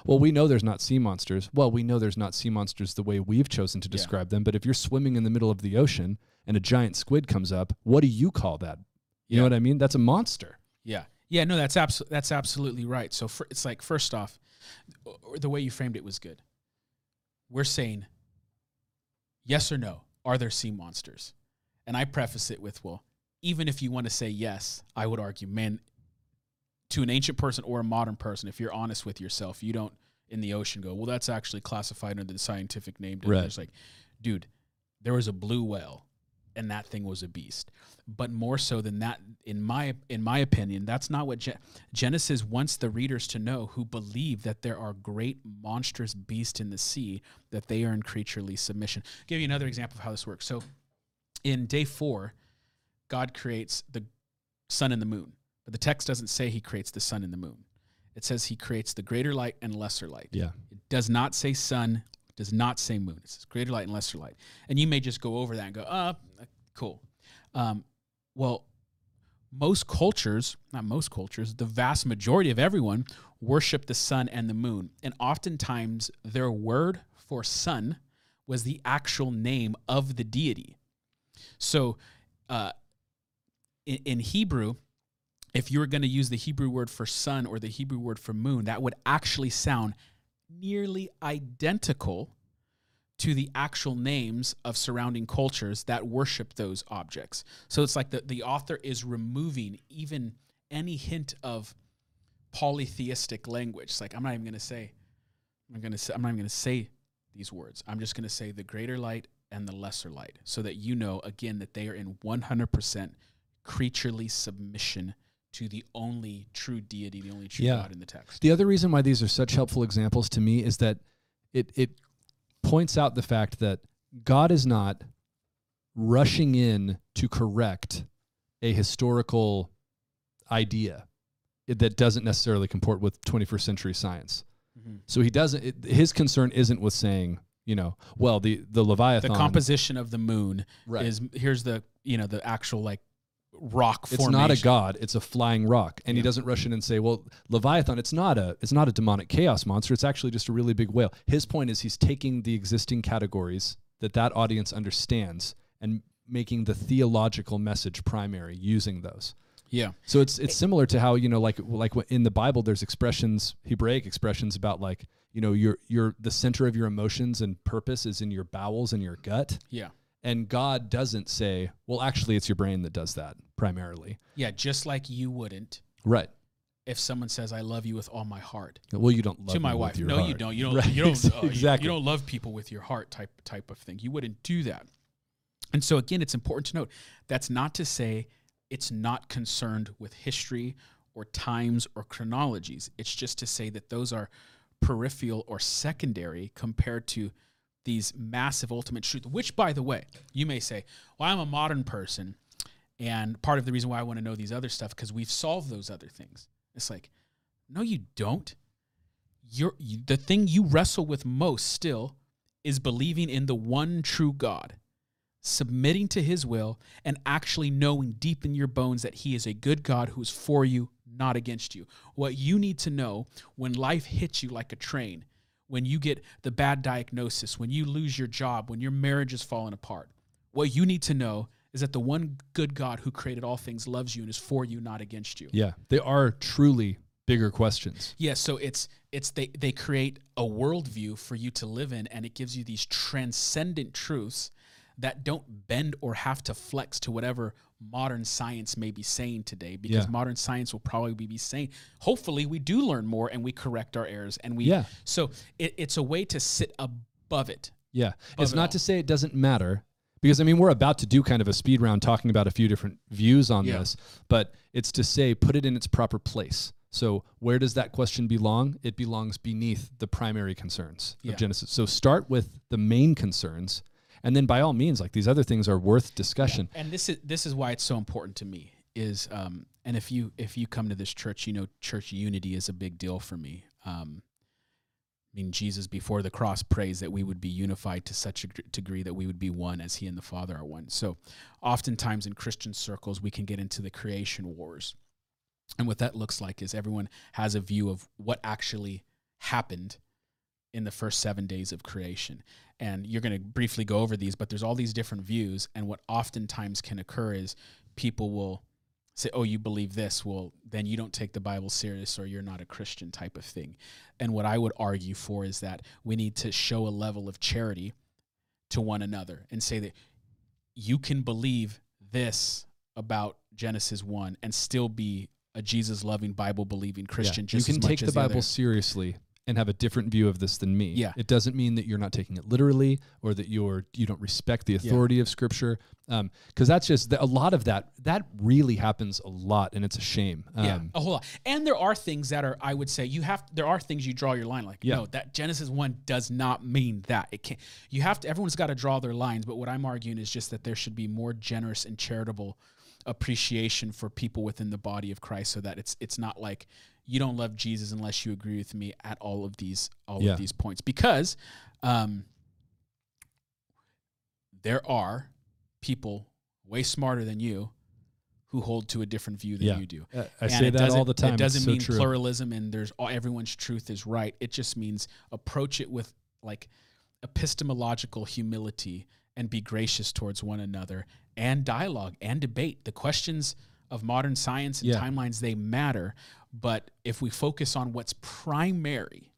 A: well, we know there's not sea monsters. Well, we know there's not sea monsters the way we've chosen to
B: Yeah.
A: describe them, but if you're swimming in the middle of the ocean and a giant squid comes up, what do you call that? You know what I mean? That's a monster.
B: yeah, yeah. No, that's abso- that's absolutely right. So for, it's like first off, uh, the way you framed it was good. We're saying yes or no. Are there sea monsters? And I preface it with, well, even if you want to say yes, I would argue, man, to an ancient person or a modern person, if you're honest with yourself, you don't in the ocean go, well, that's actually classified under the scientific name.
A: Right.
B: It's like, dude, there was a blue whale, and that thing was a beast. But more so than that, in my in my opinion, that's not what Gen- Genesis wants the readers to know, who believe that there are great monstrous beasts in the sea, that they are in creaturely submission. I'll give you another example of how this works. So, in day four, God creates the sun and the moon. But the text doesn't say he creates the sun and the moon. It says he creates the greater light and lesser light.
A: Yeah.
B: It does not say sun, does not say moon. It says greater light and lesser light. And you may just go over that and go, uh, cool. Um, well, most cultures, not most cultures, the vast majority of everyone worship the sun and the moon. And oftentimes their word for sun was the actual name of the deity. So uh, in, in Hebrew, if you were going to use the Hebrew word for sun or the Hebrew word for moon, that would actually sound nearly identical to the actual names of surrounding cultures that worship those objects. So it's like the, the author is removing even any hint of polytheistic language. It's like I'm not even to say I'm going to say I'm not even going to say these words. I'm just going to say the greater light and the lesser light so that you know again that they are in 100% creaturely submission to the only true deity, the only true
A: Yeah.
B: God in the text.
A: The other reason why these are such helpful examples to me is that it it points out the fact that God is not rushing in to correct a historical idea that doesn't necessarily comport with 21st century science.
B: Mhm.
A: So he doesn't it, his concern isn't with saying, you know, well the the Leviathan, The
B: composition of the moon
A: right.
B: is here's the you know the actual like rock
A: it's not a god it's a flying rock. And he doesn't rush in and say well leviathan it's not a it's not a demonic chaos monster it's actually just a really big whale. His point is he's taking the existing categories that that audience understands and making the theological message primary using those.
B: Yeah.
A: so it's it's similar to how you know like like in the bible there's expressions hebraic expressions about like you know your your the center of your emotions and purpose is in your bowels and your gut.
B: Yeah.
A: And god doesn't say well actually it's your brain that does that primarily
B: Yeah. Just like you wouldn't
A: right
B: if someone says, I love you with all my heart
A: Well, you don't love
B: to my wife. No, you don't. You don't,
A: Right,
B: you don't, uh, you-
A: exactly.
B: you don't love people with your heart type, type of thing. You wouldn't do that. And so again, it's important to note that's not to say it's not concerned with history or times or chronologies. It's just to say that those are peripheral or secondary compared to these massive ultimate truths, which by the way, you may say, well, I'm a modern person. And part of the reason why I want to know these other stuff, because we've solved those other things. It's like, no, you don't. you're you, the thing you wrestle with most still is believing in the one true God, submitting to his will, and actually knowing deep in your bones that he is a good God who is for you, not against you. What you need to know when life hits you like a train, when you get the bad diagnosis, when you lose your job, when your marriage is falling apart, what you need to know is that the one good God who created all things loves you and is for you, not against you.
A: Yeah, they are truly bigger questions.
B: Yeah, so it's it's they they create a worldview for you to live in, and it gives you these transcendent truths that don't bend or have to flex to whatever modern science may be saying today. Because
A: Yeah.
B: modern science will probably be saying, hopefully, we do learn more and we correct our errors, and we
A: Yeah.
B: So it, it's a way to sit above it.
A: Yeah.
B: Above
A: it's not
B: all.
A: to say it doesn't matter because I mean we're about to do kind of a speed round talking about a few different views on
B: Yeah.
A: this, but it's to say put it in its proper place. So where does that question belong? It belongs beneath the primary concerns
B: Yeah.
A: of Genesis. So start with the main concerns and then by all means like these other things are worth discussion.
B: and this is this is why it's so important to me is um and if you if you come to this church you know church unity is a big deal for me um I mean, Jesus before the cross prays that we would be unified to such a degree that we would be one as He and the Father are one. So, oftentimes in Christian circles, we can get into the creation wars. And what that looks like is everyone has a view of what actually happened in the first seven days of creation. And you're going to briefly go over these, but there's all these different views. And what oftentimes can occur is people will say, Oh, you believe this. Well, then you don't take the Bible serious or you're not a Christian type of thing. And what I would argue for is that we need to show a level of charity to one another and say that you can believe this about Genesis 1 and still be a Jesus loving, Bible believing Christian
A: Yeah.
B: just
A: you
B: as
A: can take the
B: as
A: Bible
B: other.
A: seriously and have a different view of this than me.
B: Yeah.
A: It doesn't mean that you're not taking it literally or that you're you don't respect the authority of scripture. Um, cuz that's just a lot of that that really happens a lot and it's a shame. Um,
B: Yeah, a whole lot. And there are things that are, I would say, you have. There are things you draw your line. Like,
A: Yeah.
B: no, that Genesis one does not mean that. It can't. You have to. Everyone's got to draw their lines. But what I'm arguing is just that there should be more generous and charitable appreciation for people within the body of Christ, so that it's it's not like you don't love Jesus unless you agree with me at all of these all
A: Yeah.
B: of these points. Because um, there are people way smarter than you who hold to a different view than
A: Yeah.
B: you do.
A: Uh, I
B: And
A: say
B: it
A: that all the time.
B: It doesn't mean pluralism and there's all, everyone's truth is right. It just means approach it with like epistemological humility and be gracious towards one another and dialogue and debate. The questions of modern science and
A: Yeah.
B: timelines they matter, but if we focus on what's primary,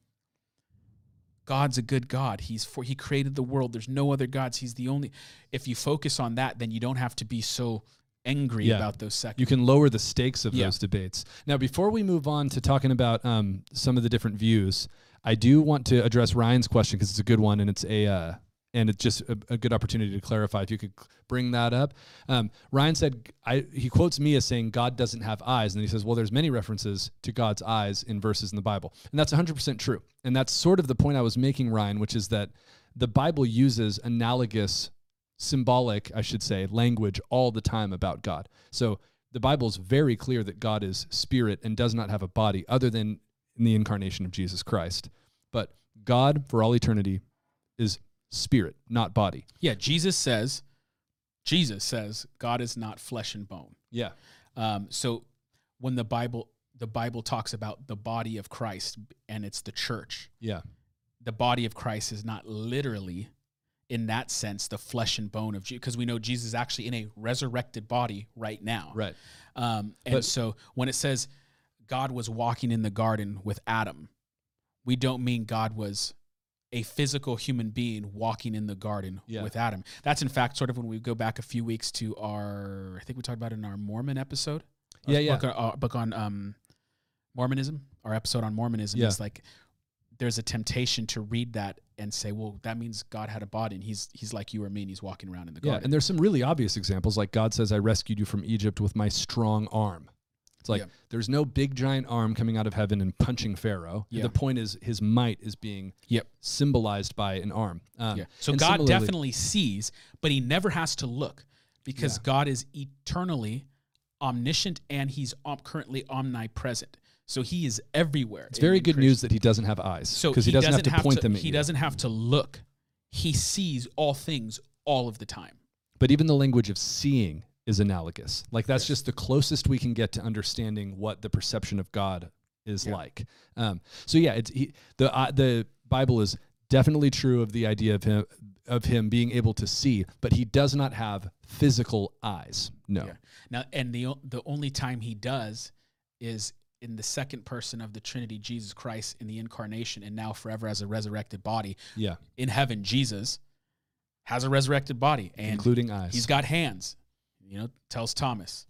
B: God's a good God. He's for he created the world. There's no other gods. He's the only. If you focus on that, then you don't have to be so angry
A: Yeah.
B: about those seconds.
A: You can lower the stakes of
B: Yeah.
A: those debates. Now, before we move on to talking about um, some of the different views, I do want to address Ryan's question because it's a good one and it's a uh, and it's just a, a good opportunity to clarify. If you could bring that up, um, Ryan said I, he quotes me as saying God doesn't have eyes, and he says, well, there's many references to God's eyes in verses in the Bible, and that's 100 percent true. And that's sort of the point I was making, Ryan, which is that the Bible uses analogous symbolic, I should say, language all the time about God. So the Bible is very clear that God is spirit and does not have a body other than in the incarnation of Jesus Christ. But God, for all eternity, is spirit, not body.
B: Yeah, Jesus says, Jesus says, God is not flesh and bone.
A: Yeah.
B: Um, so when the Bible the Bible talks about the body of Christ and it's the church,
A: Yeah.
B: the body of Christ is not literally in that sense the flesh and bone of Jesus because we know Jesus is actually in a resurrected body right now.
A: Right.
B: Um, and
A: But-
B: so when it says God was walking in the garden with Adam, we don't mean God was a physical human being walking in the garden
A: Yeah.
B: with Adam. That's in fact sort of when we go back a few weeks to our, I think we talked about it in our Mormon episode.
A: Yeah, yeah.
B: Book, our book on um, Mormonism, our episode on Mormonism.
A: Yeah.
B: It's like there's a temptation to read that and say, well, that means God had a body and he's he's like you or me and he's walking around in the garden.
A: Yeah.
B: garden.
A: And there's some really obvious examples, like God says, I rescued you from Egypt with my strong arm. It's like
B: Yeah.
A: there's no big giant arm coming out of heaven and punching Pharaoh.
B: Yeah.
A: The point is his might is being
B: Yep.
A: symbolized by an arm. Um,
B: Yeah. So God definitely sees, but he never has to look because. God is eternally omniscient and he's om- currently omnipresent. So he is everywhere.
A: It's very good news that he doesn't have eyes
B: So
A: because he, doesn't have to point
B: to,
A: them
B: He
A: you.
B: doesn't have to look. He sees all things all of the time.
A: But even the language of seeing is analogous. Like that's just the closest we can get to understanding what the perception of God is
B: Yeah.
A: like. Um, so yeah, it's he, the uh, the Bible is definitely true of the idea of him of him being able to see, but he does not have physical eyes. No.
B: Yeah. Now, and the the only time he does is in the second person of the Trinity, Jesus Christ, in the incarnation, and now forever as a resurrected body
A: Yeah,
B: in heaven. Jesus has a resurrected body, and
A: including eyes.
B: he's got hands. You know, tells Thomas,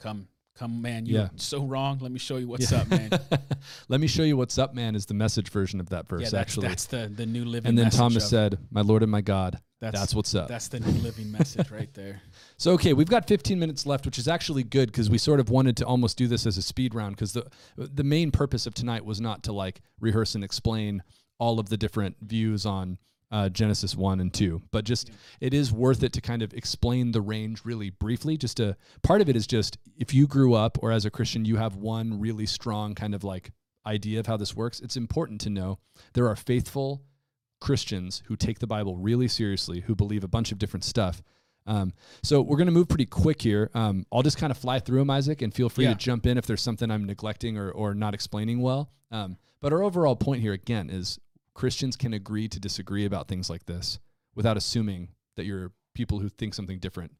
B: "Come, come, man. You're
A: Yeah.
B: so wrong. Let me show you what's
A: Yeah.
B: up, man."
A: Let me show you what's up, man. Is the message version of that verse
B: yeah, that's,
A: actually?
B: that's the the new living.
A: and then Thomas said, "My Lord and my God,
B: that's,
A: that's what's up."
B: That's the new living message right there.
A: So okay, we've got 15 minutes left, which is actually good because we sort of wanted to almost do this as a speed round because the the main purpose of tonight was not to like rehearse and explain all of the different views on uh, Genesis one and two, but just it is worth it to kind of explain the range really briefly. Just a part of it is just if you grew up or as a Christian you have one really strong kind of like idea of how this works. It's important to know there are faithful Christians who take the Bible really seriously, who believe a bunch of different stuff. Um, so we're going to move pretty quick here. Um, I'll just kind of fly through them, Isaac, and feel free
B: Yeah.
A: to jump in if there's something I'm neglecting or, or not explaining well. Um, but our overall point here, again, is Christians can agree to disagree about things like this without assuming that you're people who think something different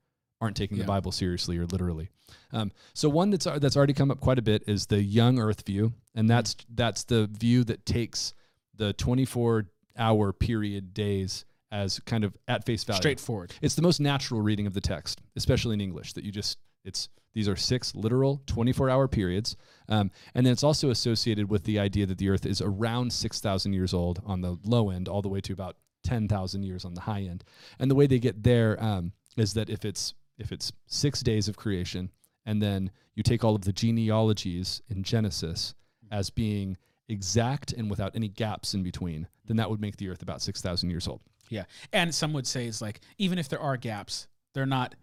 A: aren't taking
B: Yeah.
A: the Bible seriously or literally. Um, so one that's that's already come up quite a bit is the young Earth view, and that's that's the view that takes the 24 hour period days as kind of at face value.
B: Straightforward.
A: It's the most natural reading of the text, especially in English, that you just, it's, these are six literal 24 hour periods. Um, and then it's also associated with the idea that the earth is around 6,000 years old on the low end, all the way to about 10,000 years on the high end. And the way they get there um, is that if it's, if it's six days of creation, and then you take all of the genealogies in Genesis as being exact and without any gaps in between, then that would make the earth about 6,000 years old.
B: Yeah. And some would say it's like even if there are gaps, they're not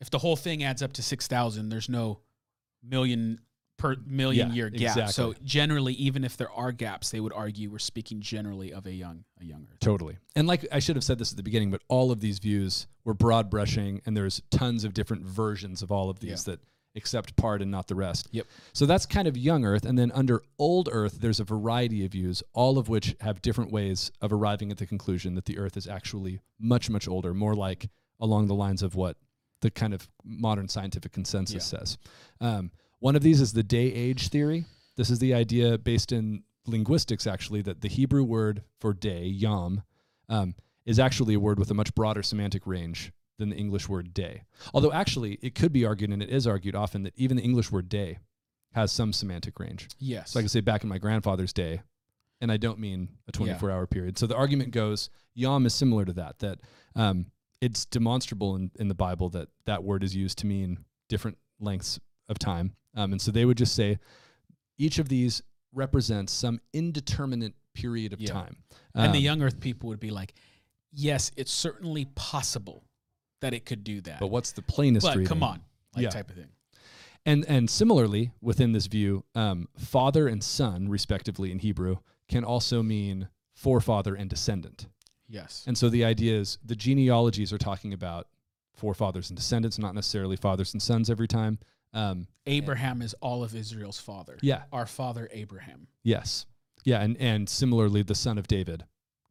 B: if the whole thing adds up to 6,000, there's no million per million
A: Yeah,
B: year gap. So generally even if there are gaps, they would argue we're speaking generally of a young a young earth.
A: Totally. And like I should have said this at the beginning, but all of these views were broad brushing, and there's tons of different versions of all of these that accept part and not the rest.
B: Yep.
A: So that's kind of young Earth. And then under old Earth, there's a variety of views, all of which have different ways of arriving at the conclusion that the Earth is actually much, much older, more like along the lines of what the kind of modern scientific consensus says. Um, one of these is the day age theory. This is the idea based in linguistics, actually, that the Hebrew word for day, yom, um, is actually a word with a much broader semantic range than the English word day. Although, actually, it could be argued, and it is argued often, that even the English word day has some semantic range.
B: Yes.
A: So I can say back in my grandfather's day, and I don't mean a 24 hour period. So the argument goes, yom is similar to that, that um, it's demonstrable in, in the Bible that that word is used to mean different lengths of time. Um, and so they would just say each of these represents some indeterminate period of
B: Yeah.
A: time.
B: and the
A: Um,
B: young earth people would be like, "Yes, it's certainly possible that it could do that."
A: But what's the plainest
B: But
A: reading?
B: come on, like
A: Yeah.
B: type of thing.
A: And and similarly, within this view, um, father and son, respectively in Hebrew, can also mean forefather and descendant.
B: Yes.
A: And so the idea is the genealogies are talking about forefathers and descendants, not necessarily fathers and sons every time. Um,
B: Abraham is all of Israel's father.
A: yeah,
B: Our father Abraham.
A: yes, yeah, and and similarly, the son of David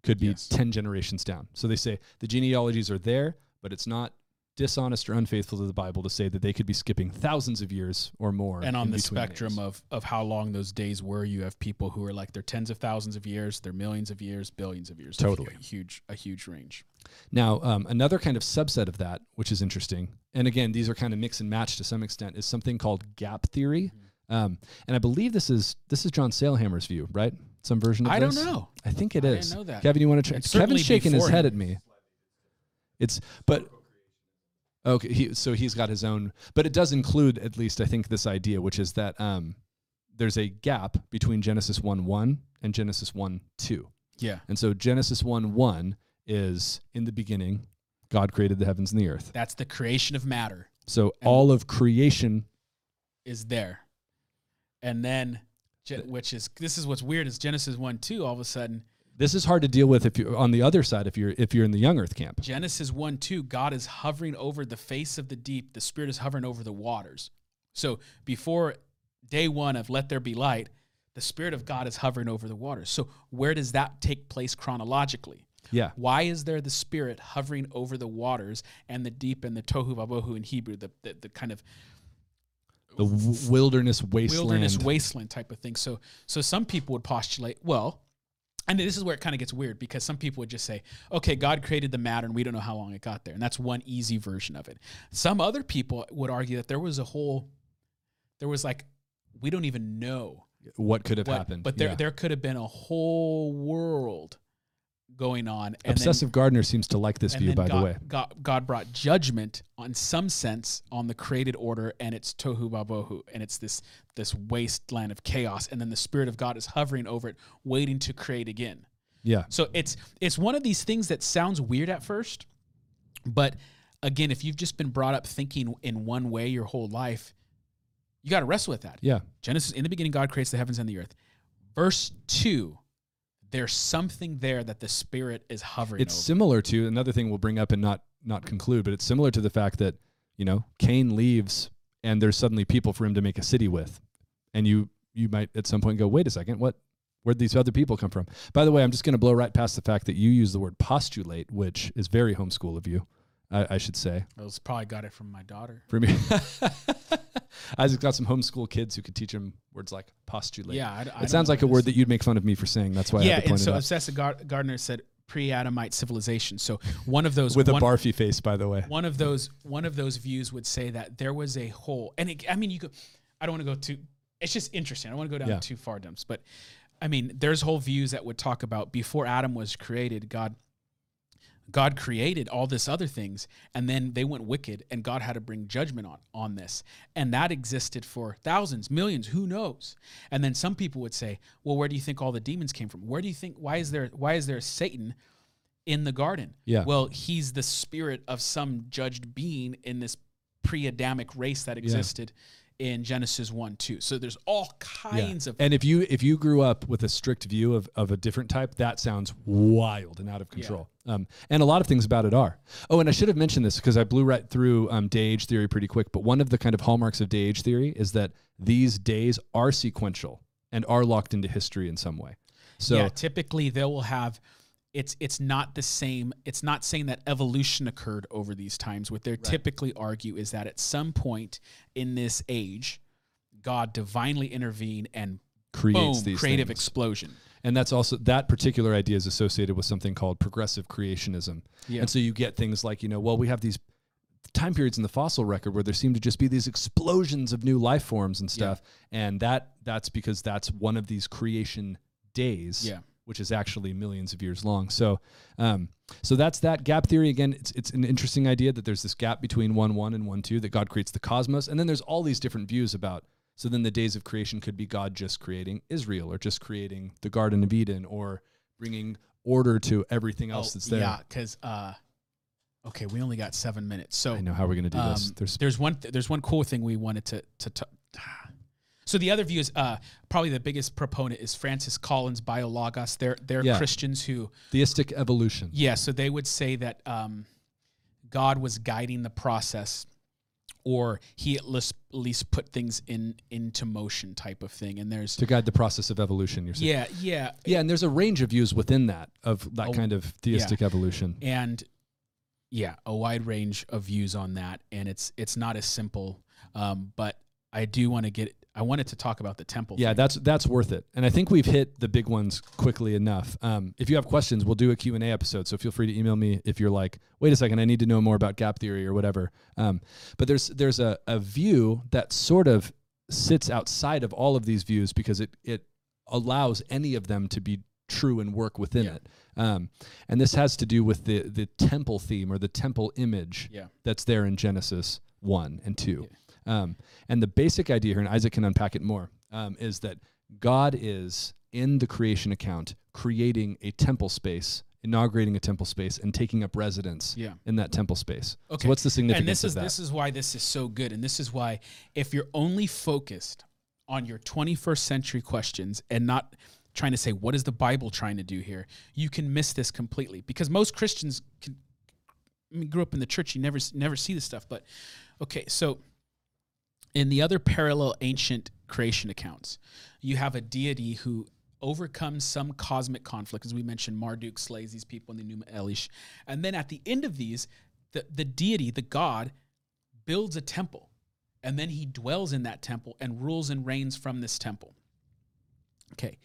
A: could be
B: Yes.
A: ten generations down. So they say the genealogies are there, but it's not dishonest or unfaithful to the Bible to say that they could be skipping thousands of years or more.
B: and on the spectrum
A: names.
B: of of how long those days were, you have people who are like they're tens of thousands of years, they're millions of years, billions of years.
A: Totally.
B: hu- huge, a huge range.
A: Now, um, another kind of subset of that, which is interesting, and again, these are kind of mix and match to some extent, is something called gap theory.
B: Mm-hmm.
A: Um, and I believe this is this is John Sailhamer's view, right? Some version of
B: I
A: this.
B: I don't know.
A: I think it
B: I
A: is.
B: know that.
A: Kevin, you want to
B: certainly
A: Kevin's shaking his head
B: him.
A: at me. It's but okay. He, so he's got his own, but it does include at least I think this idea, which is that um, there's a gap between Genesis one one and Genesis one two.
B: Yeah,
A: And so Genesis 1 1 is in the beginning, God created the heavens and the earth.
B: that's the creation of matter
A: So
B: And-
A: all of creation,
B: is there, and then which is this is what's weird is Genesis one two. All of a sudden,
A: This is hard to deal with if you're on the other side. If you're if you're in the young Earth camp,
B: Genesis 1 2, God is hovering over the face of the deep. The Spirit is hovering over the waters. So before day one of let there be light, the Spirit of God is hovering over the waters. So where does that take place chronologically?
A: yeah,
B: Why is there the Spirit hovering over the waters and the deep and the tohu vabohu in Hebrew, the, the, the kind of
A: the w- wilderness wasteland.
B: wilderness wasteland type of thing. So so some people would postulate, well, and this is where it kind of gets weird because some people would just say, okay, God created the matter and we don't know how long it got there. And that's one easy version of it. Some other people would argue that there was a whole there was like we don't even know
A: what could have
B: what,
A: happened?
B: but there
A: Yeah.
B: there could have been a whole world going on and then-
A: Obsessive gardener seems to like this view, by
B: God,
A: the way.
B: God, God brought judgment on some sense on the created order and it's tohu babohu and it's this this wasteland of chaos and then the spirit of God is hovering over it waiting to create again.
A: Yeah,
B: So it's it's one of these things that sounds weird at first, but again, if you've just been brought up thinking in one way your whole life, you got to wrestle with that.
A: yeah,
B: Genesis, in the beginning, God creates the heavens and the earth. Verse 2, there's something there that the Spirit is hovering
A: it's
B: over.
A: similar to another thing we'll bring up and not not conclude, but it's similar to the fact that you know Cain leaves and there's suddenly people for him to make a city with, and you you might at some point go, wait a second, what? Where'd these other people come from? By the way, I'm just going to blow right past the fact that you use the word postulate, which is very homeschool of you, I, I should say.
B: I was probably got it from my daughter.
A: For me, Isaac's got some homeschool kids who could teach him words like postulate.
B: Yeah, I, I
A: it sounds like a word that you'd make fun of me for saying. That's why. I
B: Yeah,
A: had
B: and so. Obsessive Gar- Gardner said pre-Adamite civilization. So one of those
A: With
B: one,
A: a barfy face, by the way.
B: one of those one of those views would say that there was a whole, and it, I mean, you could. I don't want to go too. It's just interesting. I don't want to go down
A: Yeah.
B: too far dumps, but I mean, there's whole views that would talk about before Adam was created, God. God created all this other things, and then they went wicked, and God had to bring judgment on on this, and that existed for thousands, millions, who knows? And then some people would say, "Well, where do you think all the demons came from? Where do you think why is there why is there Satan in the garden?
A: Yeah.
B: Well, he's the spirit of some judged being in this pre-Adamic race that existed in Genesis 1 2. So there's all kinds of
A: And if you if you grew up with a strict view of, of a different type, that sounds wild and out of control. Um, and a lot of things about it are. Oh, and I should have mentioned this because I blew right through um, day age theory pretty quick. But one of the kind of hallmarks of day age theory is that these days are sequential and are locked into history in some way. So
B: yeah, typically they will have it's it's not the same. It's not saying that evolution occurred over these times. What they typically argue is that at some point in this age, God divinely intervened and
A: creates
B: boom,
A: these
B: creative
A: things.
B: explosion.
A: And that's also that particular idea is associated with something called progressive creationism.
B: Yeah.
A: And so you get things like, you know, well, we have these time periods in the fossil record where there seem to just be these explosions of new life forms and stuff. And that that's because that's one of these creation days.
B: Yeah.
A: Which is actually millions of years long. So, um, so that's that gap theory. Again, it's it's an interesting idea that there's this gap between one one and one two that God creates the cosmos, and then there's all these different views about. So then the days of creation could be God just creating Israel, or just creating the Garden of Eden, or bringing order to everything else that's there.
B: Oh, Yeah, because uh, okay, we only got seven minutes. So
A: I know how we're gonna do this.
B: Um,
A: There's
B: there's one th- there's one cool thing we wanted to to. to so the other view is uh, probably the biggest proponent is Francis Collins BioLogos. They're they're
A: Yeah.
B: Christians who
A: theistic evolution.
B: yeah. So they would say that um, God was guiding the process, or He at least, at least put things in into motion, type of thing. And there's
A: to guide the process of evolution. You're saying.
B: yeah yeah
A: Yeah, and there's a range of views within that of that
B: Oh,
A: kind of theistic evolution.
B: and yeah, a wide range of views on that, and it's it's not as simple. Um, but I do want to get. I wanted to talk about the temple.
A: Yeah,
B: thing.
A: that's that's worth it. And I think we've hit the big ones quickly enough. Um, if you have questions, we'll do a Q&A episode. So feel free to email me if you're like, wait a second, I need to know more about gap theory or whatever. Um, but there's there's a, a view that sort of sits outside of all of these views because it it allows any of them to be true and work within
B: Yeah.
A: it. Um, and this has to do with the the temple theme or the temple image
B: yeah.
A: that's there in Genesis 1 and 2. Um, and the basic idea here, and Isaac can unpack it more, um, is that God is in the creation account creating a temple space, inaugurating a temple space, and taking up residence
B: Yeah.
A: in that temple space.
B: Okay.
A: So what's the significance of that
B: and this is this is why this is so good, and this is why if you're only focused on your 21st century questions and not trying to say what is the bible trying to do here you can miss this completely because most christians can, I mean, grew up in the church you never never see this stuff but okay so in the other parallel ancient creation accounts you have a deity who overcomes some cosmic conflict as we mentioned marduk slays these people in the Enuma Elish and then at the end of these the, the deity the god builds a temple and then he dwells in that temple and rules and reigns from this temple. Okay,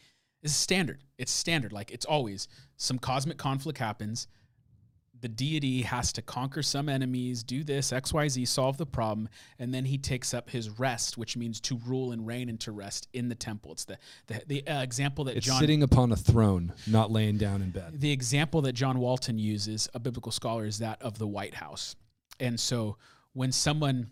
B: this is standard. It's standard. Like it's always some cosmic conflict happens. The deity has to conquer some enemies, do this, XYZ, solve the problem, and then he takes up his rest, which means to rule and reign and to rest in the temple. It's the the, the uh, example that
A: It's
B: John
A: sitting upon a throne, not laying down in bed.
B: the example that John Walton uses, a biblical scholar, is that of the White House. And so when someone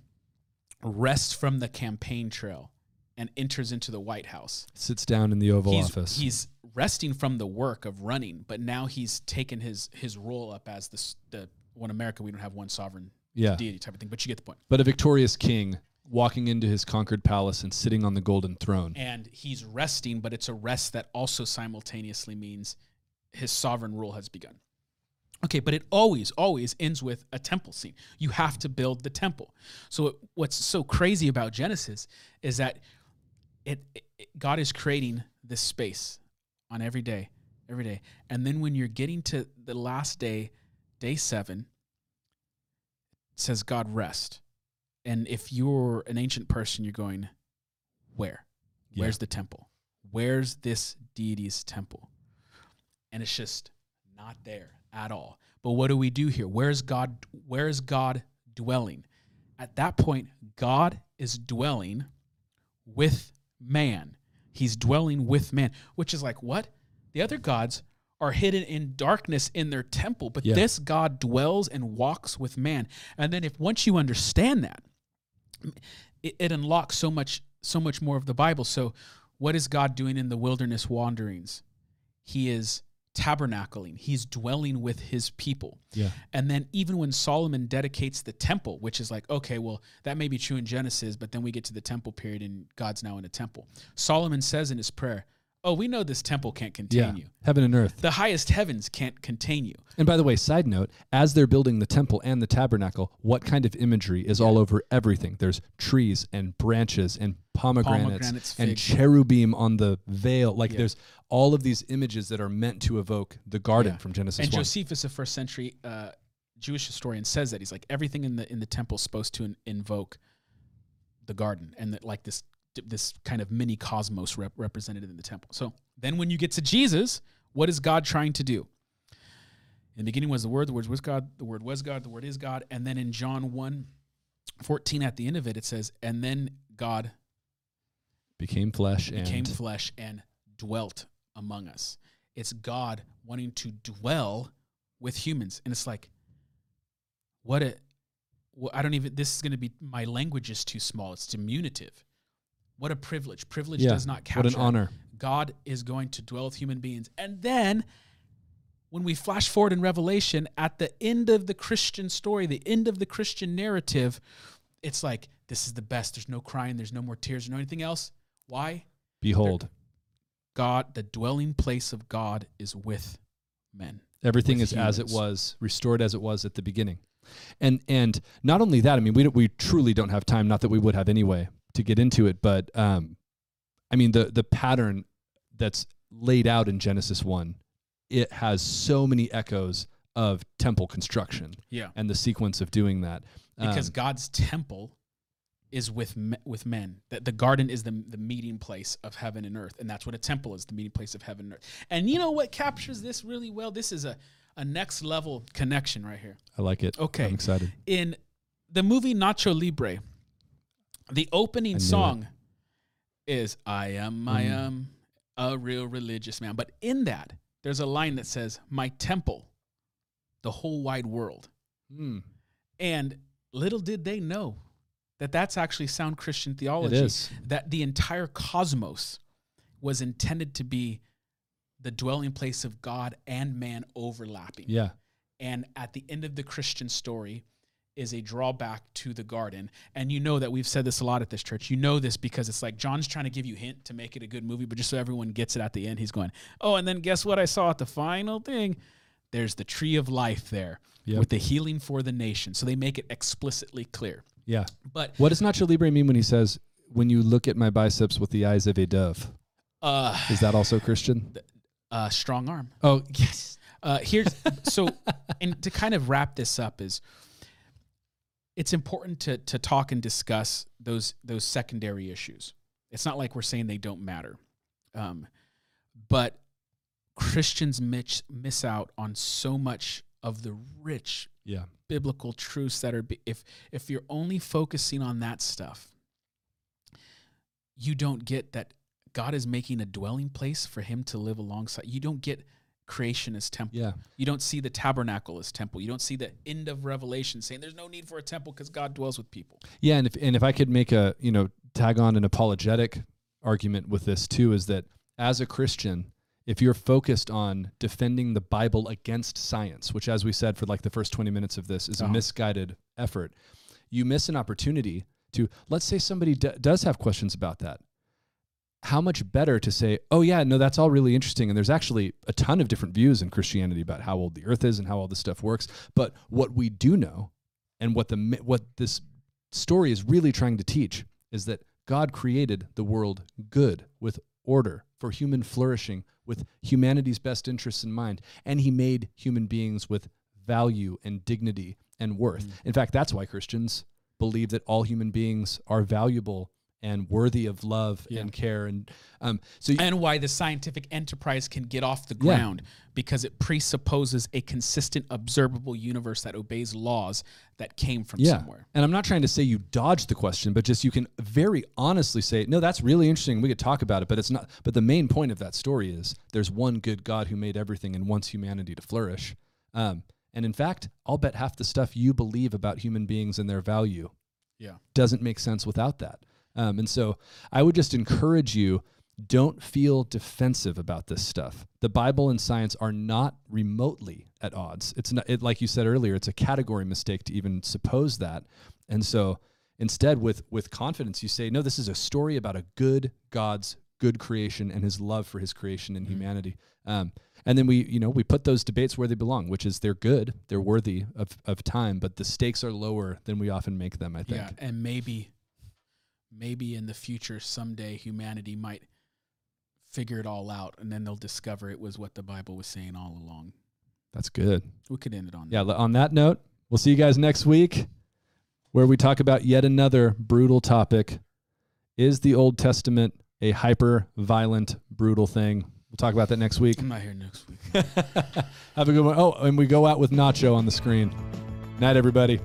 B: rests from the campaign trail and enters into the White House,
A: Sits down in the Oval
B: he's,
A: Office.
B: he's resting from the work of running, but now he's taken his his role up as the the one America we don't have one sovereign
A: yeah.
B: deity type of thing, but you get the point.
A: But a victorious king walking into his conquered palace and sitting on the golden throne.
B: And he's resting, but it's a rest that also simultaneously means his sovereign rule has begun. Okay, but it always, always ends with a temple scene. You have to build the temple. So it- what's so crazy about Genesis is that it, it God is creating this space on every day, every day, and then when you're getting to the last day, day seven, it says God rest. And if you're an ancient person, you're going, where?
A: Yeah.
B: Where's the temple? Where's this deity's temple? And it's just not there at all. But what do we do here? Where's God where is God dwelling? At that point, God is dwelling with man. He's dwelling with man, which is like what? The other gods are hidden in darkness in their temple, but
A: Yeah.
B: this God dwells and walks with man. And then if once you understand that, it, it unlocks so much so much more of the Bible. So what is God doing in the wilderness wanderings? He is tabernacling. He's dwelling with his people.
A: Yeah.
B: And then even when Solomon dedicates the temple, which is like, okay, well, that may be true in Genesis, but then we get to the temple period and God's now in a temple. Solomon says in his prayer, Oh, we know this temple can't contain you.
A: Heaven and earth.
B: The highest heavens can't contain you.
A: And by the way, side note, as they're building the temple and the tabernacle, what kind of imagery is all over everything? There's trees and branches and pomegranates,
B: Pomegranates,
A: and
B: figs.
A: cherubim on the veil. Like there's all of these images that are meant to evoke the garden
B: Yeah.
A: from Genesis
B: and
A: 1.
B: Josephus, a first century uh, Jewish historian, says that he's like everything in the in the temple is supposed to in, invoke the garden, and that like this this kind of mini cosmos rep- represented in the temple. So then, when you get to Jesus, what is God trying to do? In the beginning was the Word, the Word was God, the Word was God, the Word is God, and then in John 1, 14 at the end of it, it says, and then God
A: became flesh and
B: became flesh and dwelt among us. It's God wanting to dwell with humans. And it's like, what a, well, I don't even, this is going to be, my language is too small. It's diminutive. What a privilege. Privilege
A: yeah,
B: does not capture.
A: what an honor.
B: God is going to dwell with human beings. And then when we flash forward in Revelation, at the end of the Christian story, the end of the Christian narrative, it's like, this is the best. There's no crying, there's no more tears, no anything else. Why?
A: Behold,
B: God, the dwelling place of God is with men.
A: everything
B: with
A: is as it was, restored as it was at the beginning. And and not only that, I mean, we we truly don't have time. Not that we would have anyway to get into it, but um, I mean the the pattern that's laid out in Genesis one, it has so many echoes of temple construction
B: Yeah.
A: and the sequence of doing that.
B: Because
A: Um,
B: God's temple is with me, with men. That the garden is the the meeting place of heaven and earth, and that's what a temple is, the meeting place of heaven and earth. And you know what captures this really well? This is a a next level connection right here.
A: I like it.
B: Okay.
A: I'm excited.
B: in the movie Nacho Libre, the opening song is I am, I
A: Mm.
B: am a real religious man. But in that, there's a line that says, My temple, the whole wide world.
A: Mm,
B: And little did they know that that's actually sound Christian theology. That the entire cosmos was intended to be the dwelling place of God and man overlapping.
A: Yeah.
B: And at the end of the Christian story, is a drawback to the garden. And you know that we've said this a lot at this church. You know this because it's like John's trying to give you hint to make it a good movie, but just so everyone gets it at the end, he's going, "Oh, and then guess what I saw at the final thing? There's the tree of life there
A: Yep.
B: with the healing for the nation." So they make it explicitly clear.
A: Yeah.
B: But
A: What does Nacho Libre mean when he says, "When you look at my biceps with the eyes of a dove"?
B: uh,
A: Is that also Christian?
B: uh, strong arm.
A: Oh yes.
B: Uh, here's so, and to kind of wrap this up is, it's important to to talk and discuss those those secondary issues. It's not like we're saying they don't matter, um, but Christians miss miss out on so much of the rich
A: Yeah.
B: biblical truths that are if if you're only focusing on that stuff you don't get that God is making a dwelling place for him to live alongside you don't get creation as temple
A: Yeah.
B: you don't see the tabernacle as temple you don't see the end of revelation saying there's no need for a temple because God dwells with people
A: Yeah, and if and if I could make a you know tag on an apologetic argument with this too is that as a Christian, if you're focused on defending the Bible against science, which as we said for like the first 20 minutes of this is a
B: Uh-huh.
A: misguided effort, you miss an opportunity to let's say somebody d- does have questions about that. How much better to say, "Oh yeah, no that's all really interesting and there's actually a ton of different views in Christianity about how old the earth is and how all this stuff works, but what we do know and what the what this story is really trying to teach is that God created the world good with order for human flourishing with humanity's best interests in mind and he made human beings with value and dignity and worth.
B: Mm.
A: In fact, that's why Christians believe that all human beings are valuable and worthy of love
B: Yeah.
A: and care and um so
B: and why the scientific enterprise can get off the
A: Yeah.
B: ground because it presupposes a consistent observable universe that obeys laws that came from
A: Yeah.
B: somewhere
A: And I'm not trying to say you dodge the question, but just you can very honestly say, no, that's really interesting. We could talk about it, but it's not. But the main point of that story is there's one good God who made everything and wants humanity to flourish. Um, and in fact, I'll bet half the stuff you believe about human beings and their value
B: yeah
A: doesn't make sense without that. Um, and so I would just encourage you don't feel defensive about this stuff. The Bible and science are not remotely at odds. It's not it, like you said earlier, it's a category mistake to even suppose that. And so instead with with confidence you say, no, this is a story about a good God's good creation and his love for his creation and
B: Mhm.
A: humanity. Um, and then we, you know, we put those debates where they belong, which is they're good, they're worthy of, of time, but the stakes are lower than we often make them, I think.
B: Yeah, and maybe, maybe in the future, someday humanity might figure it all out, and then they'll discover it was what the Bible was saying all along.
A: That's good.
B: We could end it on
A: Yeah,
B: that.
A: on that note, we'll see you guys next week where we talk about yet another brutal topic. Is the Old Testament a hyper violent, brutal thing? We'll talk about that next week.
B: I'm not here next week.
A: Have a good one. Oh, and we go out with Nacho on the screen. Night, everybody.